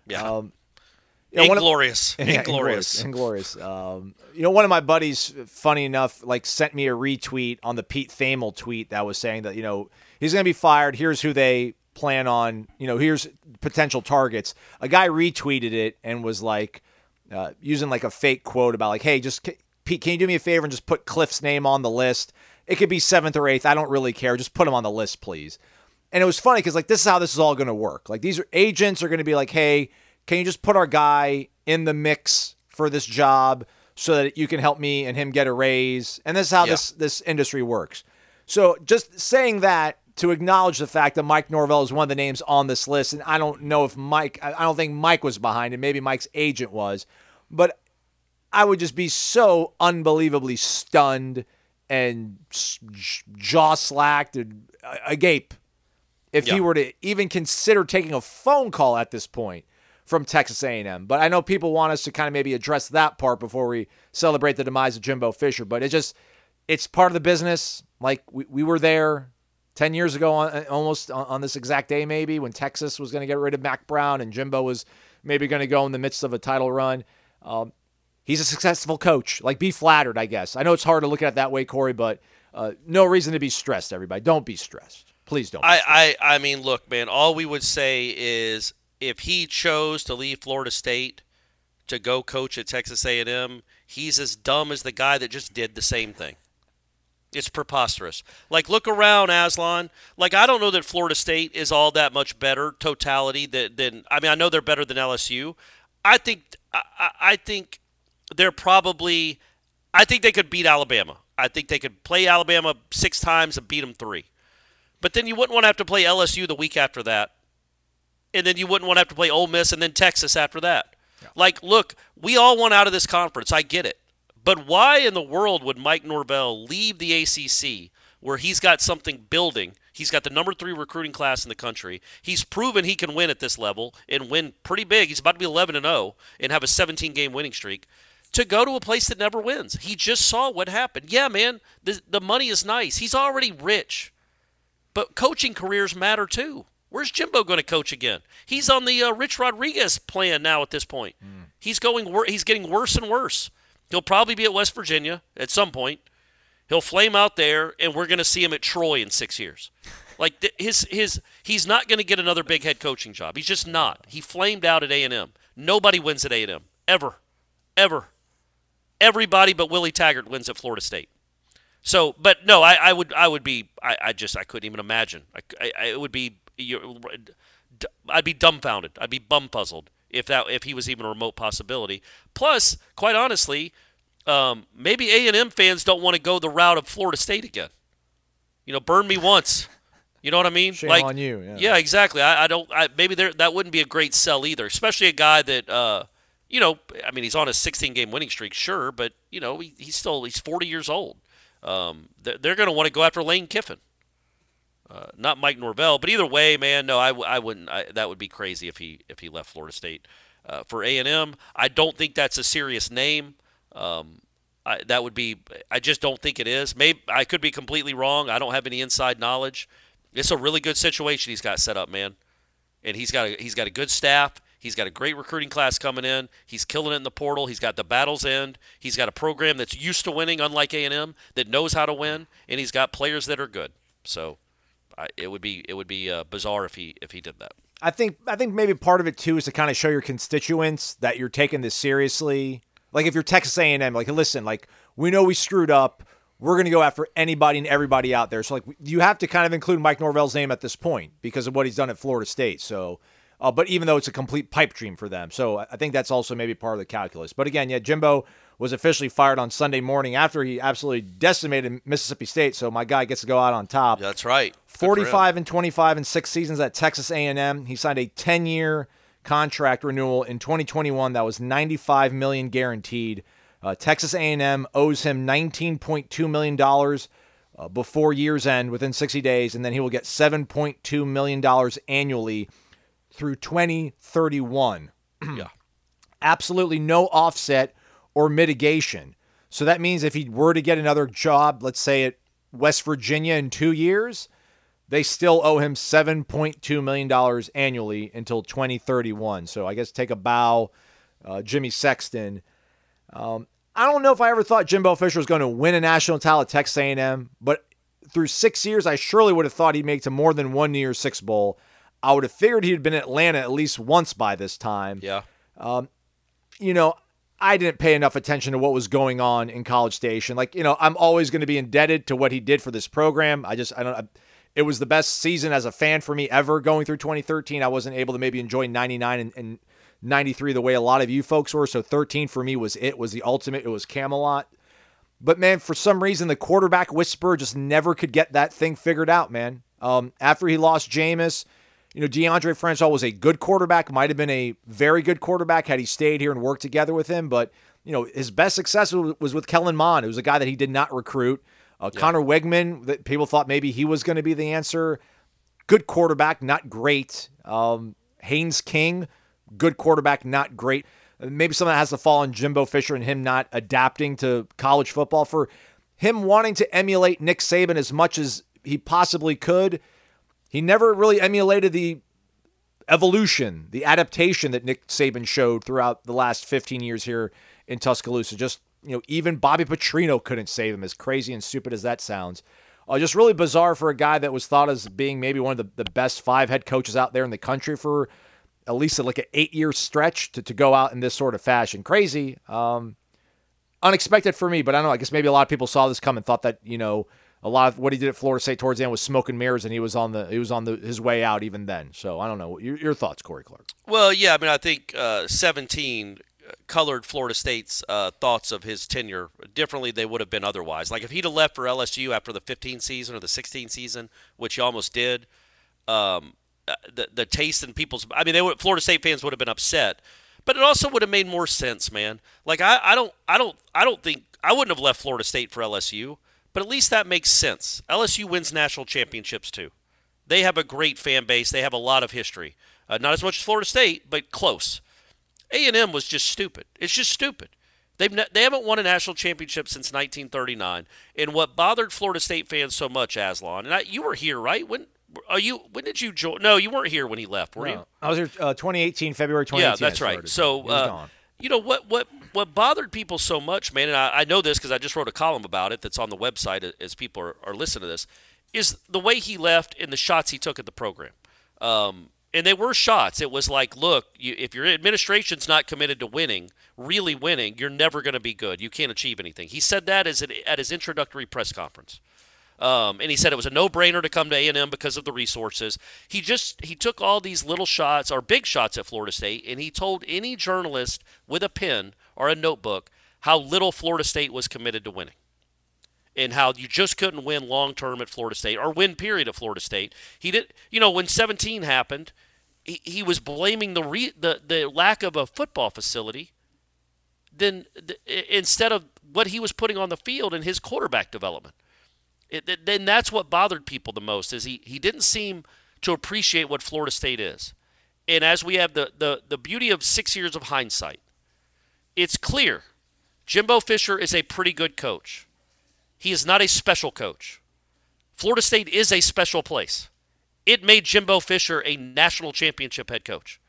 Yeah. Um, one of- Inglorious. Yeah, Inglorious. Inglorious. Um, you know, one of my buddies, funny enough, like sent me a retweet on the Pete Thamel tweet that was saying that you know he's going to be fired. Here's who they plan on. You know, here's potential targets. A guy retweeted it and was like uh, using like a fake quote about like, hey, just Pete, can you do me a favor and just put Cliff's name on the list? It could be seventh or eighth. I don't really care. Just put him on the list, please. And it was funny because like this is how this is all going to work. Like these are agents are going to be like, hey, can you just put our guy in the mix for this job so that you can help me and him get a raise? And this is how Yeah. this this industry works. So just saying that to acknowledge the fact that Mike Norvell is one of the names on this list, and I don't know if Mike, I don't think Mike was behind it. Maybe Mike's agent was, but I would just be so unbelievably stunned and jaw slacked and agape if he were to even consider taking a phone call at this point from Texas A&M. But I know people want us to kind of maybe address that part before we celebrate the demise of Jimbo Fisher. But it just it's part of the business. Like we, we were there 10 years ago on, almost on, this exact day maybe when Texas was going to get rid of Mack Brown and Jimbo was maybe going to go in the midst of a title run. Um, he's a successful coach. Like, be flattered, I guess. I know it's hard to look at it that way, Corey, but uh, no reason to be stressed, everybody. Don't be stressed. Please don't. I. I, I mean, look, man. All we would say is if he chose to leave Florida State to go coach at Texas A&M, he's as dumb as the guy that just did the same thing. It's preposterous. Like, look around, Aslan. Like, I don't know that Florida State is all that much better totality than. than I mean, I know they're better than LSU. I think. I, I- I think they're probably. I think they could beat Alabama. I think they could play Alabama six times and beat them three. But then you wouldn't want to have to play LSU the week after that. And then you wouldn't want to have to play Ole Miss and then Texas after that. Like, look, we all want out of this conference. I get it. But why in the world would Mike Norvell leave the ACC where he's got something building? He's got the number three recruiting class in the country. He's proven he can win at this level and win pretty big. He's about to be 11 and 0 and have a 17 game winning streak. to go to a place that never wins. He just saw what happened. Yeah, man, the, the money is nice. He's already rich. But coaching careers matter too. Where's Jimbo going to coach again? He's on the uh, Rich Rodriguez plan now at this point. He's going wor- he's getting worse and worse. He'll probably be at West Virginia at some point. He'll flame out there and we're going to see him at Troy in 6 years. Like th- his his he's not going to get another big head coaching job. He's just not. He flamed out at A&M. Nobody wins at A&M ever. Ever. Everybody but Willie Taggart wins at Florida State. So, but no, I, I would, I would be, I, I just, I couldn't even imagine. I, I, it would be, you- I'd be dumbfounded. I'd be bum puzzled if that, if he was even a remote possibility. Plus, quite honestly, um, maybe A and M fans don't want to go the route of Florida State again. You know, burn me once. You know what I mean? Shame like, on you, yeah. Yeah, exactly. I, I don't. I, maybe there that wouldn't be a great sell either, especially a guy that. Uh, you know, I mean, he's on a 16 game winning streak, sure, but you know, he, he's still he's 40 years old. Um, they're, they're going to want to go after Lane Kiffin, uh, not Mike Norvell. But either way, man, no, I, I wouldn't. I, that would be crazy if he if he left Florida State uh, for A and M. I don't think that's a serious name. Um, I, that would be. I just don't think it is. Maybe I could be completely wrong. I don't have any inside knowledge. It's a really good situation he's got set up, man and he's got a, he's got a good staff. He's got a great recruiting class coming in. He's killing it in the portal. He's got the battles end. He's got a program that's used to winning, unlike A and M, that knows how to win, and he's got players that are good. So, It would be it would be uh, bizarre if he if he did that. I think I think maybe part of it too is to kind of show your constituents that you're taking this seriously. Like if you're Texas A&M, like listen, like we know we screwed up. We're going to go after anybody and everybody out there. So like you have to kind of include Mike Norvell's name at this point because of what he's done at Florida State. So, uh, but even though it's a complete pipe dream for them, so I think that's also maybe part of the calculus. But again, yeah, Jimbo was officially fired on Sunday morning after he absolutely decimated Mississippi State. So my guy gets to go out on top. That's right. Good for 45 and 25 in six seasons at Texas A&M. He signed a 10-year contract renewal in 2021 that was 95 million guaranteed. Uh, Texas A&M owes him 19.2 million dollars uh, before year's end within 60 days, and then he will get 7.2 million dollars annually through 2031 yeah. absolutely no offset or mitigation. So that means if he were to get another job, let's say at West Virginia in two years, they still owe him $7.2 million annually until 2031. So I guess take a bow, uh, Jimmy Sexton. Um, I don't know if I ever thought Jimbo Fisher was going to win a national title at Texas A&M, but through six years, I surely would have thought he'd make to more than one New Year's Six Bowl. I would have figured he'd been in Atlanta at least once by this time Yeah. you know, I didn't pay enough attention to what was going on in College Station. Like, you know, I'm always going to be indebted to what he did for this program. I just, I don't, I, it was the best season as a fan for me ever going through 2013. I wasn't able to maybe enjoy 99 and, and 93 the way a lot of you folks were. So 13 for me was it, was the ultimate. It was Camelot. But man, for some reason, the quarterback whisperer just never could get that thing figured out, man. Um, after he lost Jameis, you know, Deondre Francois was a good quarterback, might have been a very good quarterback had he stayed here and worked together with him. But, you know, his best success was with Kellen Mond. It was a guy that he did not recruit. Uh, Conner Weigman, that people thought maybe he was going to be the answer. Good quarterback, not great. Um, Haynes King, good quarterback, not great. Maybe some of that has to fall on Jimbo Fisher and him not adapting to college football. For him wanting to emulate Nick Saban as much as he possibly could, he never really emulated the evolution, the adaptation that Nick Saban showed throughout the last 15 years here in Tuscaloosa. Just, you know, even Bobby Petrino couldn't save him, as crazy and stupid as that sounds. Uh, just really bizarre for a guy that was thought as being maybe one of the, the best five head coaches out there in the country for at least like an eight year stretch to, to go out in this sort of fashion. Crazy. Um, unexpected for me, but I don't know. I guess maybe a lot of people saw this come and thought that, you know, a lot of what he did at Florida State towards the end was smoking mirrors, and he was on the he was on the his way out even then. So I don't know. Your, your thoughts, Corey Clark? Well, yeah, I mean, I think uh, 17 colored Florida State's uh, thoughts of his tenure differently they would have been otherwise. Like if he'd have left for LSU after the 15 season or the 16 season, which he almost did, um, uh, the the taste in people's I mean, they would, Florida State fans would have been upset, but it also would have made more sense, man. Like I, I don't I don't I don't think I wouldn't have left Florida State for LSU, but at least that makes sense. LSU wins national championships too. They have a great fan base. They have a lot of history. Uh, not as much as Florida State, but close. A&M was just stupid. It's just stupid. They've ne- they haven't won a national championship since 1939. And what bothered Florida State fans so much, Aslan, and I, you were here, right? When are you? When did you join? No, you weren't here when he left, were you? I was here uh, 2018, February 2018. Yeah, that's right. So, uh, you know what what what bothered people so much, man, and I, I know this because I just wrote a column about it that's on the website as people are, are listening to this, is the way he left and the shots he took at the program. Um, and they were shots. It was like, look, you, if your administration's not committed to winning, really winning, you're never going to be good. You can't achieve anything. He said that as an, at his introductory press conference. Um, and he said it was a no-brainer to come to A&M because of the resources. He just he took all these little shots or big shots at Florida State, and he told any journalist with a pen or a notebook how little Florida State was committed to winning, and how you just couldn't win long term at Florida State or win period at Florida State. He did, you know, when 17 happened, he, he was blaming the re, the the lack of a football facility. Then th- instead of what he was putting on the field in his quarterback development. It, then that's what bothered people the most is he, he didn't seem to appreciate what Florida State is. And as we have the, the, the beauty of six years of hindsight, it's clear Jimbo Fisher is a pretty good coach. He is not a special coach. Florida State is a special place. It made Jimbo Fisher a national championship head coach.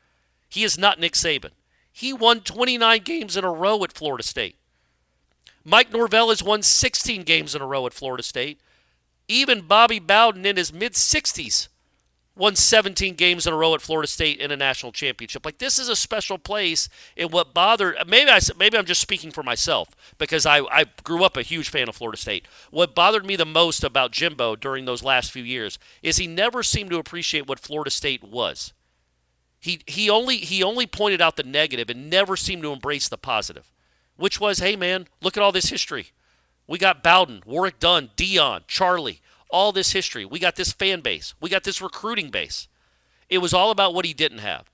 He is not Nick Saban. He won 29 games in a row at Florida State. Mike Norvell has won 16 games in a row at Florida State. Even Bobby Bowden in his mid 60s won 17 games in a row at Florida State in a national championship. Like this is a special place. And what bothered maybe I maybe I'm just speaking for myself because I I grew up a huge fan of Florida State. What bothered me the most about Jimbo during those last few years is he never seemed to appreciate what Florida State was. He he only he only pointed out the negative and never seemed to embrace the positive, which was, hey man, look at all this history. We got Bowden, Warwick Dunn, Dion, Charlie, all this history. We got this fan base. We got this recruiting base. It was all about what he didn't have.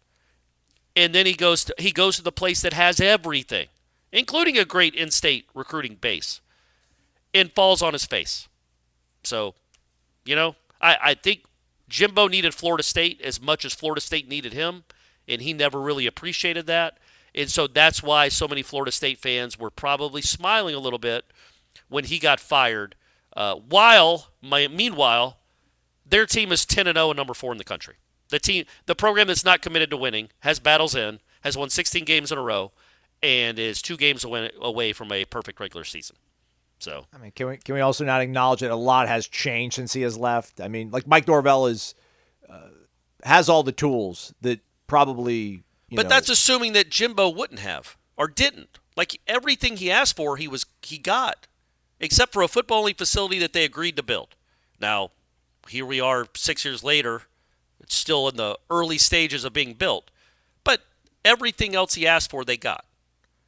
And then he goes to, he goes to the place that has everything, including a great in-state recruiting base, and falls on his face. So, you know, I, I think Jimbo needed Florida State as much as Florida State needed him, and he never really appreciated that. And so that's why so many Florida State fans were probably smiling a little bit when he got fired. Uh, while, my, meanwhile, their team is 10 and 0 and number four in the country. The team, the program that's not committed to winning, has battles in, has won 16 games in a row, and is two games away, away from a perfect regular season. So I mean, can we can we also not acknowledge that a lot has changed since he has left? I mean, like Mike Norvell is uh, has all the tools that probably. You but know, that's assuming that Jimbo wouldn't have or didn't. Like everything he asked for, he was he got, except for a football only facility that they agreed to build. Now, here we are six years later. It's still in the early stages of being built, but everything else he asked for, they got.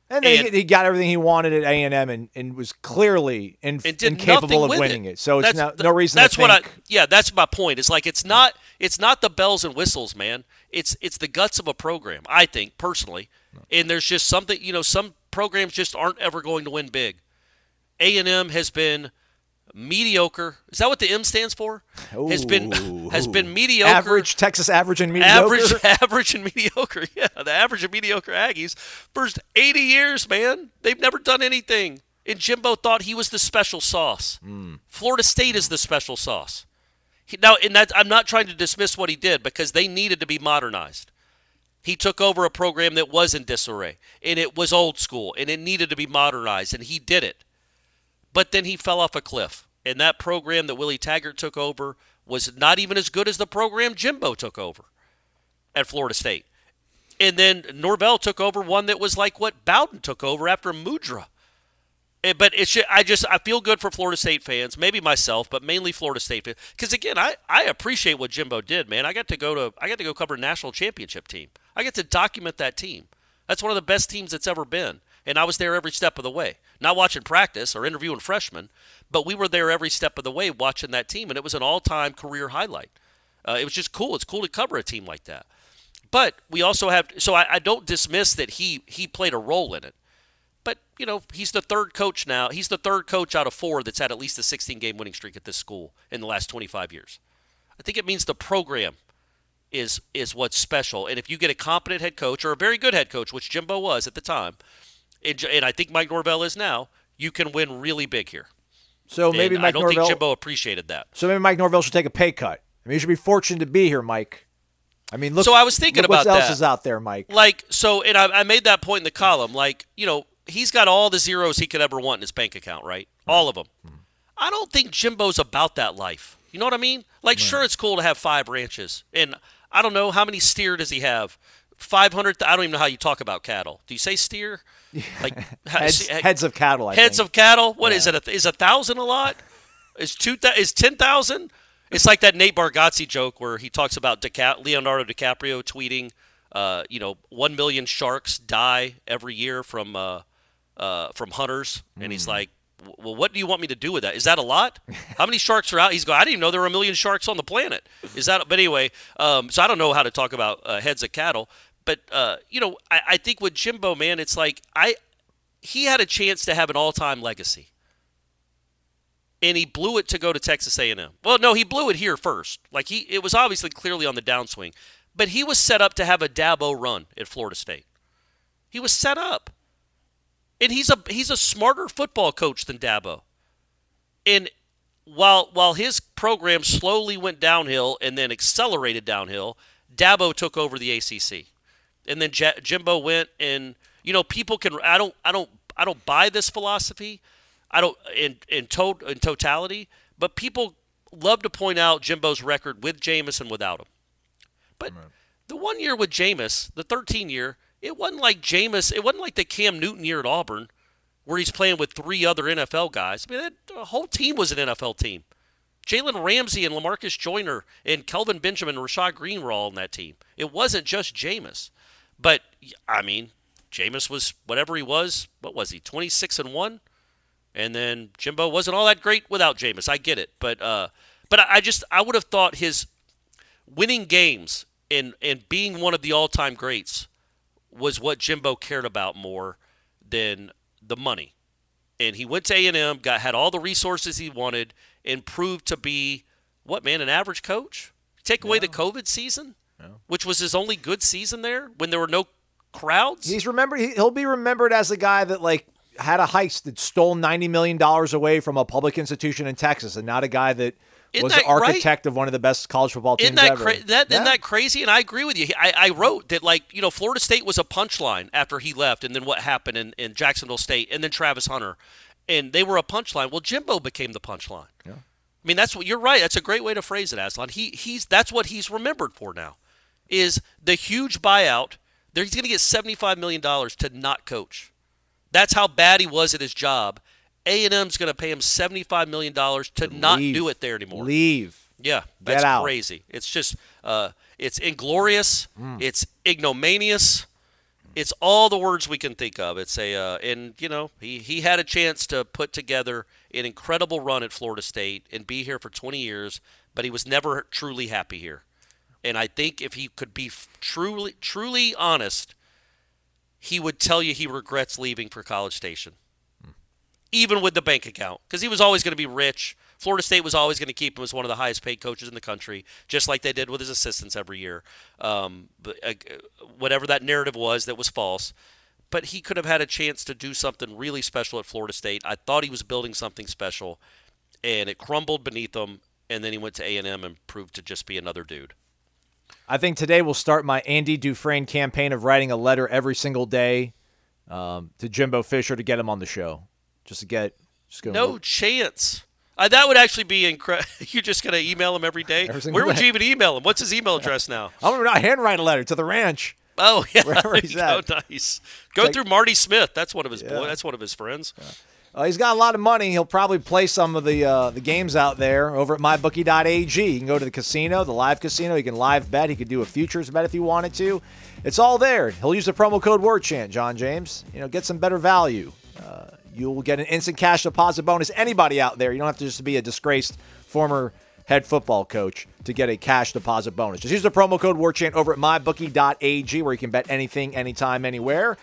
and, and- he, got everything he wanted at A and M, and was clearly in, incapable of winning it. it. So it's That's no, reason. That's to what I. Yeah, that's my point. It's like it's not. It's not the bells and whistles, man. It's it's the guts of a program. I think personally, and there's just something. You know, some programs just aren't ever going to win big. A and M has been mediocre. Is that what the M stands for? Has been has been mediocre. average Texas average and mediocre. Average, average, and mediocre. Yeah, the average and mediocre Aggies. First 80 years, man. They've never done anything. And Jimbo thought he was the special sauce. Hmm. Florida State is the special sauce. He, now, and that I'm not trying to dismiss what he did because they needed to be modernized. He took over a program that was in disarray and it was old school and it needed to be modernized, and he did it. But then he fell off a cliff. And that program that Willie Taggart took over was not even as good as the program Jimbo took over at Florida State. And then Norvell took over one that was like what Bowden took over after Mudra. Eh, But it's ju- I just I feel good for Florida State fans, maybe myself, but mainly Florida State fans. Because again, I, I appreciate what Jimbo did, man. I got to go to I got to go cover a national championship team. I get to document that team. That's one of the best teams that's ever been, and I was there every step of the way. Not watching practice or interviewing freshmen, but we were there every step of the way watching that team, and it was an all-time career highlight. Uh, it was just cool. It's cool to cover a team like that. But we also have so I, I don't dismiss that he he played a role in it. But you know he's the third coach now. He's the third coach out of four that's had at least a 16 game winning streak at this school in the last 25 years. I think it means the program is is what's special. And if you get a competent head coach or a very good head coach, which Jimbo was at the time, and I think Mike Norvell is now, you can win really big here. So maybe And Mike I don't Norvell. think Jimbo appreciated that. so maybe Mike Norvell should take a pay cut. I mean, you should be fortunate to be here, Mike. I mean, look. So I was thinking look what else that. is out there, Mike. Like so, and I, I made that point in the column. Like you know, he's got all the zeros he could ever want in his bank account, right? All of them. Mm-hmm. I don't think Jimbo's about that life. You know what I mean? Like, sure, it's cool to have five ranches, and I don't know how many steer does he have. Five hundred. I don't even know how you talk about cattle. Do you say steer? Like Heads, see- heads of cattle. I heads think. of cattle. What is it? A, is a thousand a lot? Is two? Is ten thousand? It's like that Nate Bargatze joke where he talks about Dica- Leonardo DiCaprio tweeting, uh, you know, one million sharks die every year from uh, uh, from hunters, and he's like, "Well, what do you want me to do with that? Is that a lot? How many sharks are out?" He's going, "I didn't even know there were a million sharks on the planet." Is that? But anyway, um, so I don't know how to talk about uh, heads of cattle, but uh, you know, I, I think with Jimbo, man, it's like I he had a chance to have an all-time legacy and he blew it to go to Texas A&M. Well, no, he blew it here first. Like he, it was obviously clearly on the downswing, but he was set up to have a Dabo run at Florida State. He was set up, and he's a he's a smarter football coach than Dabo. And while while his program slowly went downhill and then accelerated downhill, Dabo took over the ACC, and then J- Jimbo went and you know people can I don't I don't I don't buy this philosophy. I don't in in, to, in totality, but people love to point out Jimbo's record with Jameis and without him. But the one year with Jameis, the 13 year, it wasn't like Jameis. It wasn't like the Cam Newton year at Auburn, where he's playing with three other NFL guys. I mean, that, the whole team was an NFL team. Jalen Ramsey and Lamarcus Joyner and Kelvin Benjamin and Rashad Greene were all on that team. It wasn't just Jameis. But, I mean, Jameis was whatever he was. What was he, 26 and 1? And then Jimbo wasn't all that great without Jameis. I get it. But, uh, but I just, I would have thought his winning games and, and being one of the all time greats was what Jimbo cared about more than the money. And he went to A&M, got had all the resources he wanted, and proved to be what man, an average coach. Take away the COVID season, which was his only good season there when there were no crowds. He's remembered. he- He'll be remembered as the guy that like had a heist that stole ninety million dollars away from a public institution in Texas, and not a guy that Isn't was that the architect of one of the best college football teams Isn't that ever. cra- that Yeah. isn't that crazy? And I agree with you. I, I wrote that like you know Florida State was a punchline after he left, and then what happened in, in Jacksonville State, and then Travis Hunter, and they were a punchline. Well, Jimbo became the punchline. Yeah. I mean that's what you're right. That's a great way to phrase it, Aslan. He he's that's what he's remembered for now, is the huge buyout. There he's going to get seventy five million dollars to not coach. That's how bad he was at his job. A and M's going to pay him seventy five million dollars to not Leave. do it there anymore. Leave. Yeah, that's crazy. It's just, uh, it's inglorious. It's ignominious. It's all the words we can think of. It's a, uh, and you know, he he had a chance to put together an incredible run at Florida State and be here for 20 years, but he was never truly happy here. And I think if he could be truly truly honest, he would tell you he regrets leaving for College Station even with the bank account, because he was always going to be rich. Florida State was always going to keep him as one of the highest paid coaches in the country, just like they did with his assistants every year. Um, but, uh, whatever that narrative was that was false. But he could have had a chance to do something really special at Florida State. I thought he was building something special, and it crumbled beneath him. And then he went to A and M and proved to just be another dude. I think today will start my Andy Dufresne campaign of writing a letter every single day um, to Jimbo Fisher to get him on the show. Just to get, just. No chance. Uh, that would actually be incredible. You're just going to email him every day. Every Where would you even email him? What's his email address now? I'm gonna handwrite a letter to the ranch. Oh yeah, Wherever he's you go. at. Nice. Go through Marty Smith. That's one of his Yeah. boy. That's one of his friends. Uh, he's got a lot of money. He'll probably play some of the uh, the games out there over at mybookie.ag. You can go to the casino, the live casino. You can live bet. He could do a futures bet if he wanted to. It's all there. He'll use the promo code WarChant, John James. You know, get some better value. Uh, you'll get an instant cash deposit bonus. Anybody out there, you don't have to just be a disgraced former head football coach to get a cash deposit bonus. Just use the promo code WarChant over at mybookie.ag where you can bet anything, anytime, anywhere.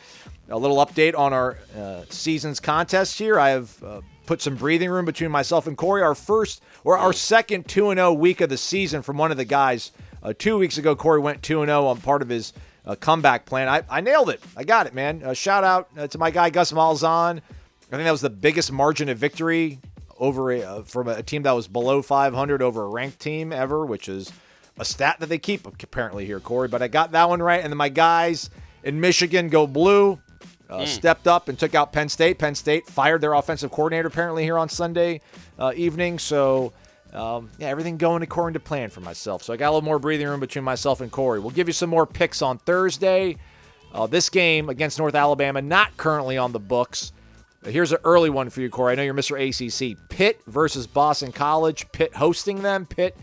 A little update on our uh, season's contest here. I have uh, put some breathing room between myself and Corey. Our first or our second 2 0 week of the season from one of the guys. Uh, two weeks ago, Corey went 2 0 on part of his uh, comeback plan. I, I nailed it. I got it, man. Uh, shout out uh, to my guy Gus Malzahn. I think that was the biggest margin of victory over a, from a team that was below 500 over a ranked team ever, which is a stat that they keep apparently here, Corey. But I got that one right, and then my guys in Michigan go blue. Uh, Stepped up and took out Penn State. Penn State fired their offensive coordinator apparently here on Sunday uh, evening. So, um, yeah, everything going according to plan for myself. So I got a little more breathing room between myself and Corey. We'll give you some more picks on Thursday. Uh, this game against North Alabama, not currently on the books. Uh, Here's an early one for you, Corey. I know you're Mr. ACC. Pitt versus Boston College. Pitt hosting them. Pitt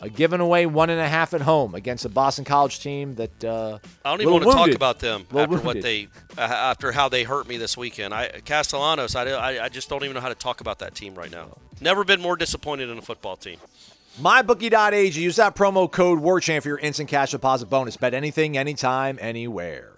uh, giving away one and a half at home against a Boston College team that uh, I don't even want to talk about them after what they uh, after how they hurt me this weekend. I Castellanos, I, I, I just don't even know how to talk about that team right now. Never been more disappointed in a football team. MyBookie.ag. Use that promo code WARCHANT for your instant cash deposit bonus. Bet anything, anytime, anywhere.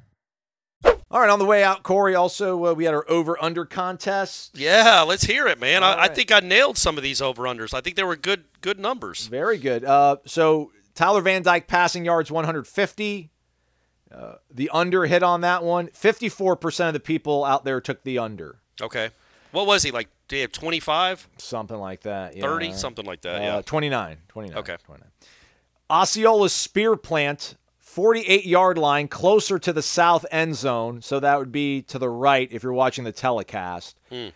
All right, on the way out, Corey, also, uh, we had our over under contest. Yeah, let's hear it, man. I, I think I nailed some of these over unders. I think they were good good numbers. Very good. Uh, so, Tyler Van Dyke passing yards 150. Uh, the under hit on that one. 54% of the people out there took the under. Okay. What was he like? Did he have 25, Something like that. Yeah. 30, something like that? Uh, yeah. 29. 29. Okay. 29. Osceola's spear plant, 48 yard line, closer to the south end zone. So that would be to the right if you're watching the telecast. Hmm.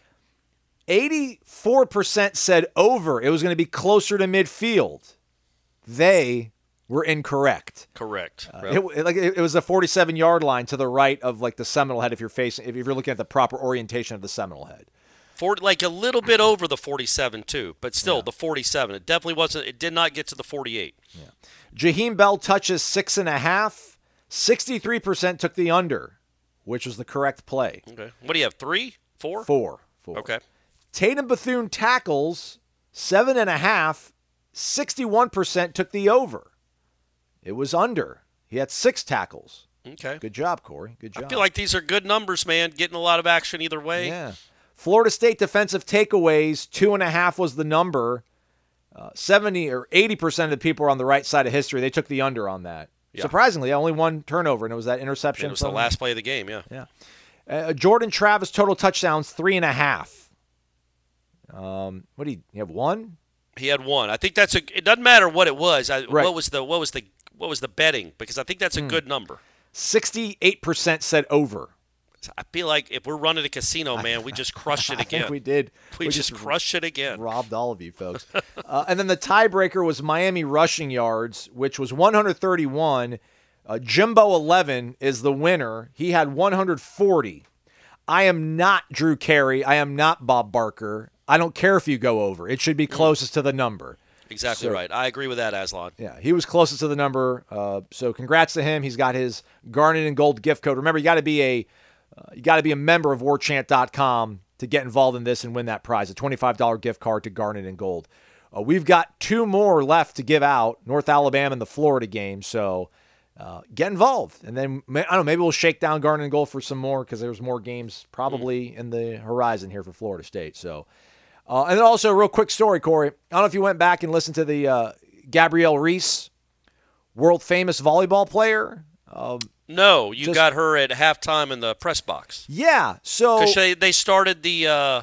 84% said over. It was going to be closer to midfield. They were incorrect. Correct. Uh, it, it- like it, it was a 47 yard line to the right of like the Seminole head if you're facing if you're looking at the proper orientation of the Seminole head. For, like a little bit over the 47 too, but still the 47. It definitely wasn't. It did not get to the 48. Jaheim Bell touches six and a half. 63% took the under, which was the correct play. Okay. What do you have? Three, four? Four. Four. Okay. Tatum Bethune tackles seven and a half. 61% took the over. It was under. He had six tackles. Okay. Good job, Corey. Good job. I feel like these are good numbers, man. Getting a lot of action either way. Yeah. Florida State defensive takeaways, two and a half was the number. Uh, 70 or 80% of the people are on the right side of history. They took the under on that. Yeah. Surprisingly, only one turnover, and it was that interception. It was the last play of the game. Yeah. Yeah. Uh, Jordan Travis total touchdowns three and a half. Um, what do you, you have? One. He had one. I think that's a. It doesn't matter what it was. I, Right. What was the what was the what was the betting? Because I think that's a Hmm. good number. Sixty-eight percent said over. I feel like if we're running a casino, man, we just crushed it again. we did. We, just, crushed it again. Robbed all of you folks. uh, and then the tiebreaker was Miami rushing yards, which was 131. Uh, Jimbo 11 is the winner. He had 140. I am not Drew Carey. I am not Bob Barker. I don't care if you go over. It should be closest to the number. Exactly So- right. I agree with that, Aslan. Yeah, he was closest to the number. Uh, so congrats to him. He's got his Garnet and Gold gift code. Remember, you got to be a uh, you got to be a member of WarChant.com to get involved in this and win that prize, a twenty-five dollar gift card to Garnet and Gold. Uh, we've got two more left to give out: North Alabama and the Florida game. So uh, get involved, and then I don't know. Maybe we'll shake down Garnet and Gold for some more because there's more games probably in the horizon here for Florida State. So. Uh, and then also a real quick story, Corey. I don't know if you went back and listened to the uh, Gabrielle Reece, world famous volleyball player. No, you Just- got her at halftime in the press box. yeah, so Because they, they started the uh,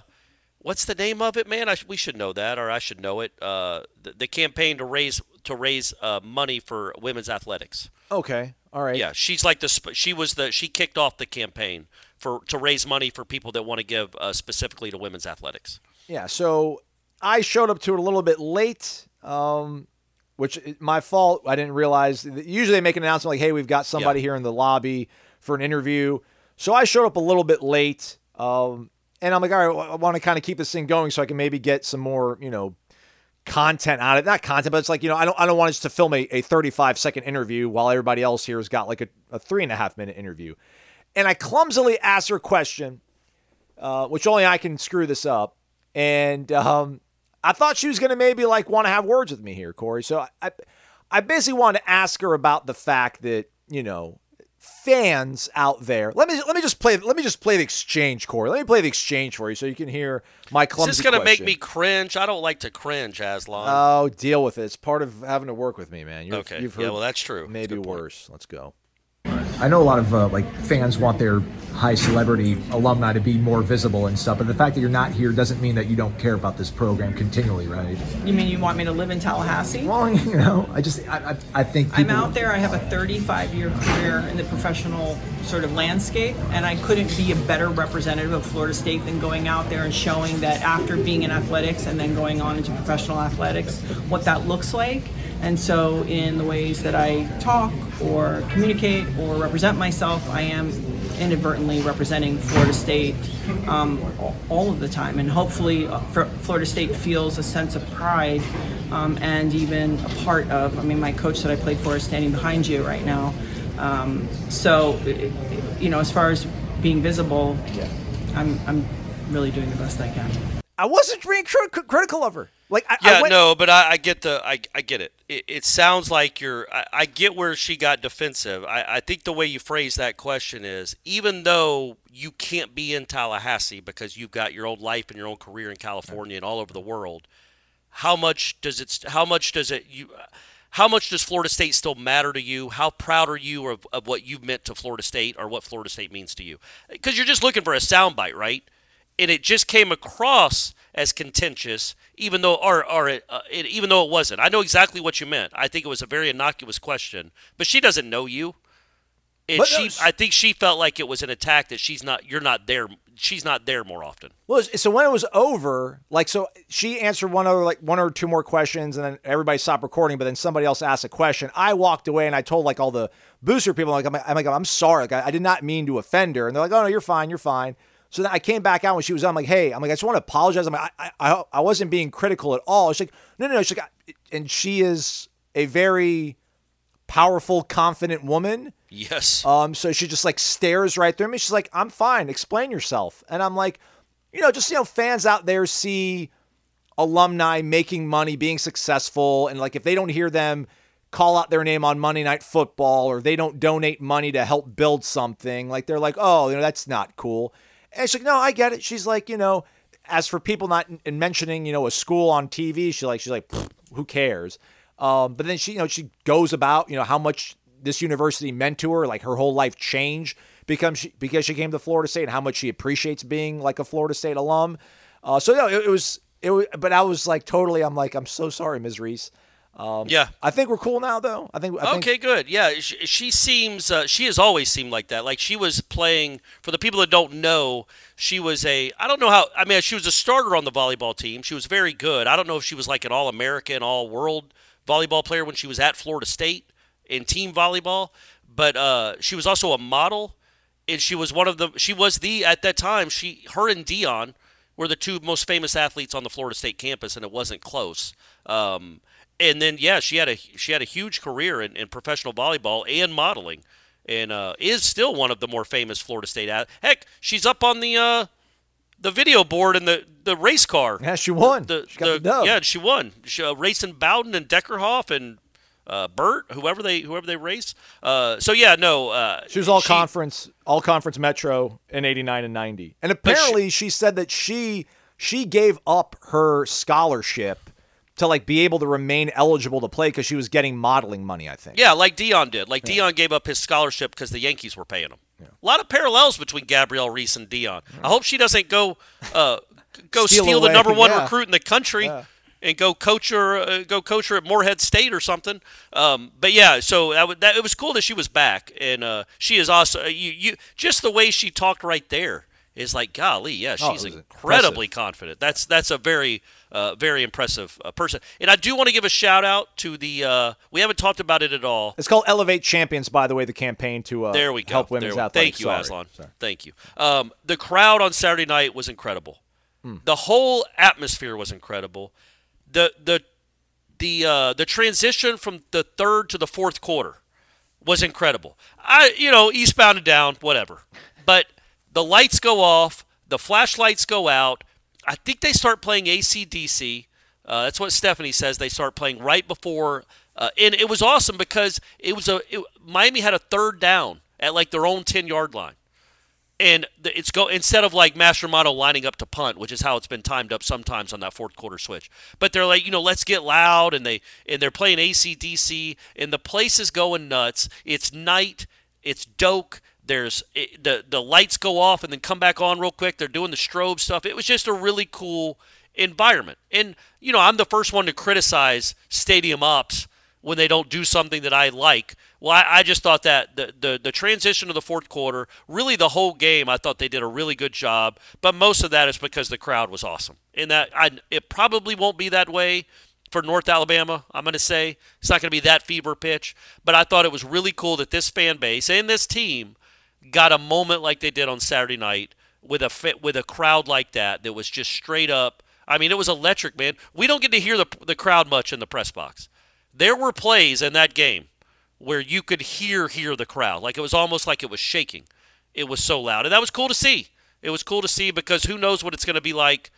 what's the name of it, man? I we should know that, or I should know it. Uh, the, the campaign to raise to raise uh, money for women's athletics. Okay. All right. Yeah, she's like the sp- she was the she kicked off the campaign for to raise money for people that want to give uh, specifically to women's athletics. Yeah. So I showed up to it a little bit late, um, which my fault. I didn't realize. Usually they make an announcement like, "Hey, we've got somebody Yeah. here in the lobby for an interview." So I showed up a little bit late, um, and I'm like, "All right, I want to kind of keep this thing going so I can maybe get some more, you know." content out of it. Not content, but it's like, you know, I don't I don't want us to film a, a 35 second interview while everybody else here has got like a, a three and a half minute interview. And I clumsily asked her a question, uh, which only I can screw this up. And um, I thought she was gonna maybe like want to have words with me here, Corey. So I, I I basically want to ask her about the fact that, you know, fans out there. Let me let me just play let me just play the exchange, Corey. Let me play the exchange for you so you can hear my clumsy Is this gonna make me cringe? I don't like to cringe, Aslan. Oh, deal with it. It's part of having to work with me, man. You've, Okay. You've Yeah, well, that's true. Maybe worse. Let's go. I know a lot of uh, like fans want their high celebrity alumni to be more visible and stuff, but the fact that you're not here doesn't mean that you don't care about this program continually, right? You mean you want me to live in Tallahassee? Well, you know, I just I, I, I think I'm out there. I have a 35 year career in the professional sort of landscape, and I couldn't be a better representative of Florida State than going out there and showing that after being in athletics and then going on into professional athletics, what that looks like. And so, in the ways that I talk or communicate or represent myself, I am inadvertently representing Florida State um, all of the time. And hopefully, uh, Florida State feels a sense of pride um, and even a part of. I mean, my coach that I played for is standing behind you right now. Um, so, i- i- you know, as far as being visible, I'm, I'm really doing the best I can. I wasn't being cri- cri- critical of her. Like, I, Yeah, I went, no, but I, I get the I, I get it. It. It sounds like you're. I, I get where she got defensive. I, I think the way you phrase that question is, even though you can't be in Tallahassee because you've got your own life and your own career in California and all over the world, how much does it? How much does it? You, how much does Florida State still matter to you? How proud are you of, of what you've meant to Florida State or what Florida State means to you? Because you're just looking for a soundbite, right? and it just came across as contentious, even though or, or it, uh, it, even though it wasn't. I know exactly what you meant. I think it was a very innocuous question, but she doesn't know you, and But, she. uh, I think she felt like it was an attack that she's not. You're not there. She's not there more often. Well, so when it was over, like, so she answered one other, like, one or two more questions, and then everybody stopped recording. But then somebody else asked a question. I walked away and I told like all the booster people, like, I'm, I'm like, I'm sorry, like, I, I did not mean to offend her. And they're like, oh no, you're fine, you're fine. So then I came back out when she was on. I'm like, hey, I'm like, I just want to apologize. I'm like, I, I, I wasn't being critical at all. She's like, no, no, no. She's like, and she is a very powerful, confident woman. Yes. Um, so she just like stares right through me. She's like, I'm fine. Explain yourself. And I'm like, you know, just, you know, fans out there see alumni making money, being successful. And like, if they don't hear them call out their name on Monday Night Football or they don't donate money to help build something, like they're like, oh, you know, that's not cool. And she's like, no, I get it. She's like, you know, as for people not in mentioning, you know, a school on TV, she's like, she's like, who cares? Um, but then she, you know, she goes about, you know, how much this university meant to her, like her whole life changed because she, because she came to Florida State and how much she appreciates being like a Florida State alum. Uh, so yeah, it, it was, it was, but I was like totally, I'm like, I'm so sorry, Ms. Reece. Um, Yeah. I think we're cool now, though. I think. I think okay, good. Yeah, she, she seems. Uh, she has always seemed like that. Like she was playing. For the people that don't know, she was a. I don't know how. I mean, she was a starter on the volleyball team. She was very good. I don't know if she was like an All-American, All-World volleyball player when she was at Florida State in team volleyball. But uh, she was also a model, and she was one of the. She was the at that time. She, her, and Deion were the two most famous athletes on the Florida State campus, and it wasn't close. Um, and then yeah, she had a she had a huge career in, in professional volleyball and modeling, and uh, is still one of the more famous Florida State. At- Heck, she's up on the uh, the video board in the, the race car. Yeah, she won. The, She got the dub. Yeah, she won. She, uh, racing Bowden and Deckerhoff and uh, Burt, whoever they whoever they race. Uh, so yeah, no, uh, She was all conference, all conference Metro in '89 and '90, and apparently she, said that she she gave up her scholarship to like be able to remain eligible to play because she was getting modeling money. I think. Yeah, like Deion did. Like Deion gave up his scholarship because the Yankees were paying him. A lot of parallels between Gabrielle Reece and Deion. I hope she doesn't go uh, go Steal steal, the number one yeah. recruit in the country. Yeah. and go coach her, uh, go coach her at Moorhead State or something. Um, but yeah, so that, that, it was cool that she was back, and uh, she is also you, you just the way she talked right there is like golly, yeah, Oh, she's was incredibly impressive. confident. That's that's a very uh, very impressive uh, person, and I do want to give a shout out to the. Uh, we haven't talked about it at all. It's called Elevate Champions, by the way, the campaign to uh, There we go. help women's There athletics. Thank you, Sorry. Aslan. Sorry. Thank you. Um, the crowd on Saturday night was incredible. Hmm. The whole atmosphere was incredible. The the the uh, the transition from the third to the fourth quarter was incredible. I you know eastbound and down whatever, but the lights go off, the flashlights go out. I think they start playing ACDC. Uh, that's what Stephanie says. They start playing right before, uh, and it was awesome because it was a it, Miami had a third down at like their own ten yard line, and the, it's go instead of like Mastromanno lining up to punt, which is how it's been timed up sometimes on that fourth quarter switch. But they're like, you know, let's get loud, and they and they're playing ACDC, and the place is going nuts. It's night. It's doke. There's it, the the lights go off and then come back on real quick. They're doing the strobe stuff. It was just a really cool environment. And you know, I'm the first one to criticize stadium ops when they don't do something that I like. Well, I, I just thought that the, the the transition to the fourth quarter, really the whole game, I thought they did a really good job. But most of that is because the crowd was awesome. And that I, it probably won't be that way for North Alabama. I'm going to say it's not going to be that fever pitch. But I thought it was really cool that this fan base and this team got a moment like they did on Saturday night with a fit with a crowd like that that was just straight up. I mean, it was electric, man. We don't get to hear the the crowd much in the press box. There were plays in that game where you could hear hear the crowd, like it was almost like it was shaking. It was so loud, and that was cool to see. It was cool to see because who knows what it's going to be like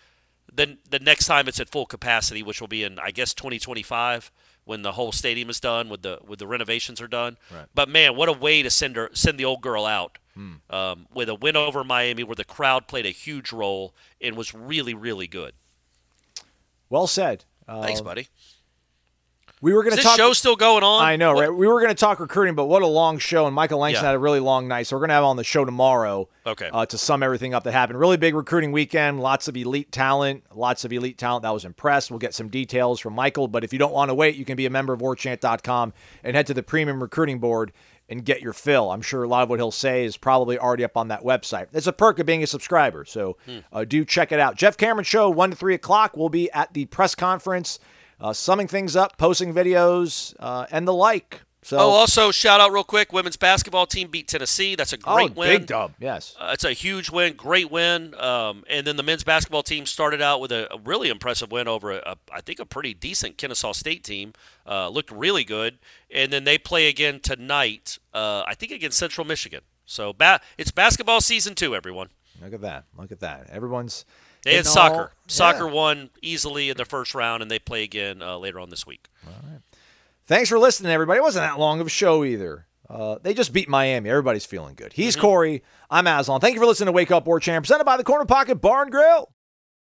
the the next time it's at full capacity, which will be in I guess 2025 when the whole stadium is done, with the with the renovations are done. Right. But man, what a way to send her send the old girl out Hmm. um, with a win over Miami, where the crowd played a huge role and was really really good. Well said. Uh, Thanks, buddy. We were going to talk. show still going on? I know, What- right? We were going to talk recruiting, but what a long show. And Michael Langston Yeah. had a really long night. So we're going to have on the show tomorrow Okay. uh, to sum everything up that happened. Really big recruiting weekend. Lots of elite talent. Lots of elite talent that was impressed. We'll get some details from Michael. But if you don't want to wait, you can be a member of warchant.com and head to the premium recruiting board and get your fill. I'm sure a lot of what he'll say is probably already up on that website. It's a perk of being a subscriber. So uh, do check it out. Jeff Cameron Show, 1 to 3 o'clock. We'll be at the press conference, uh, summing things up, posting videos, uh, and the like. So, oh, also shout out real quick: women's basketball team beat Tennessee. That's a great oh, win. big dub. Yes. Uh, it's a huge win, great win. Um, and then the men's basketball team started out with a, a really impressive win over, a, a, I think, a pretty decent Kennesaw State team. Uh, looked really good. And then they play again tonight, uh, I think, against Central Michigan. So ba- it's basketball season two, everyone. Look at that. Look at that. Everyone's. And hitting soccer. all- Soccer Yeah. won easily in the first round, and they play again uh, later on this week. Thanks for listening, everybody. It wasn't that long of a show either. Uh, they just beat Miami. Everybody's feeling good. He's Mm-hmm. Corey. I'm Aslan. Thank you for listening to Wake Up War Chant, presented by the Corner Pocket Barn Grill.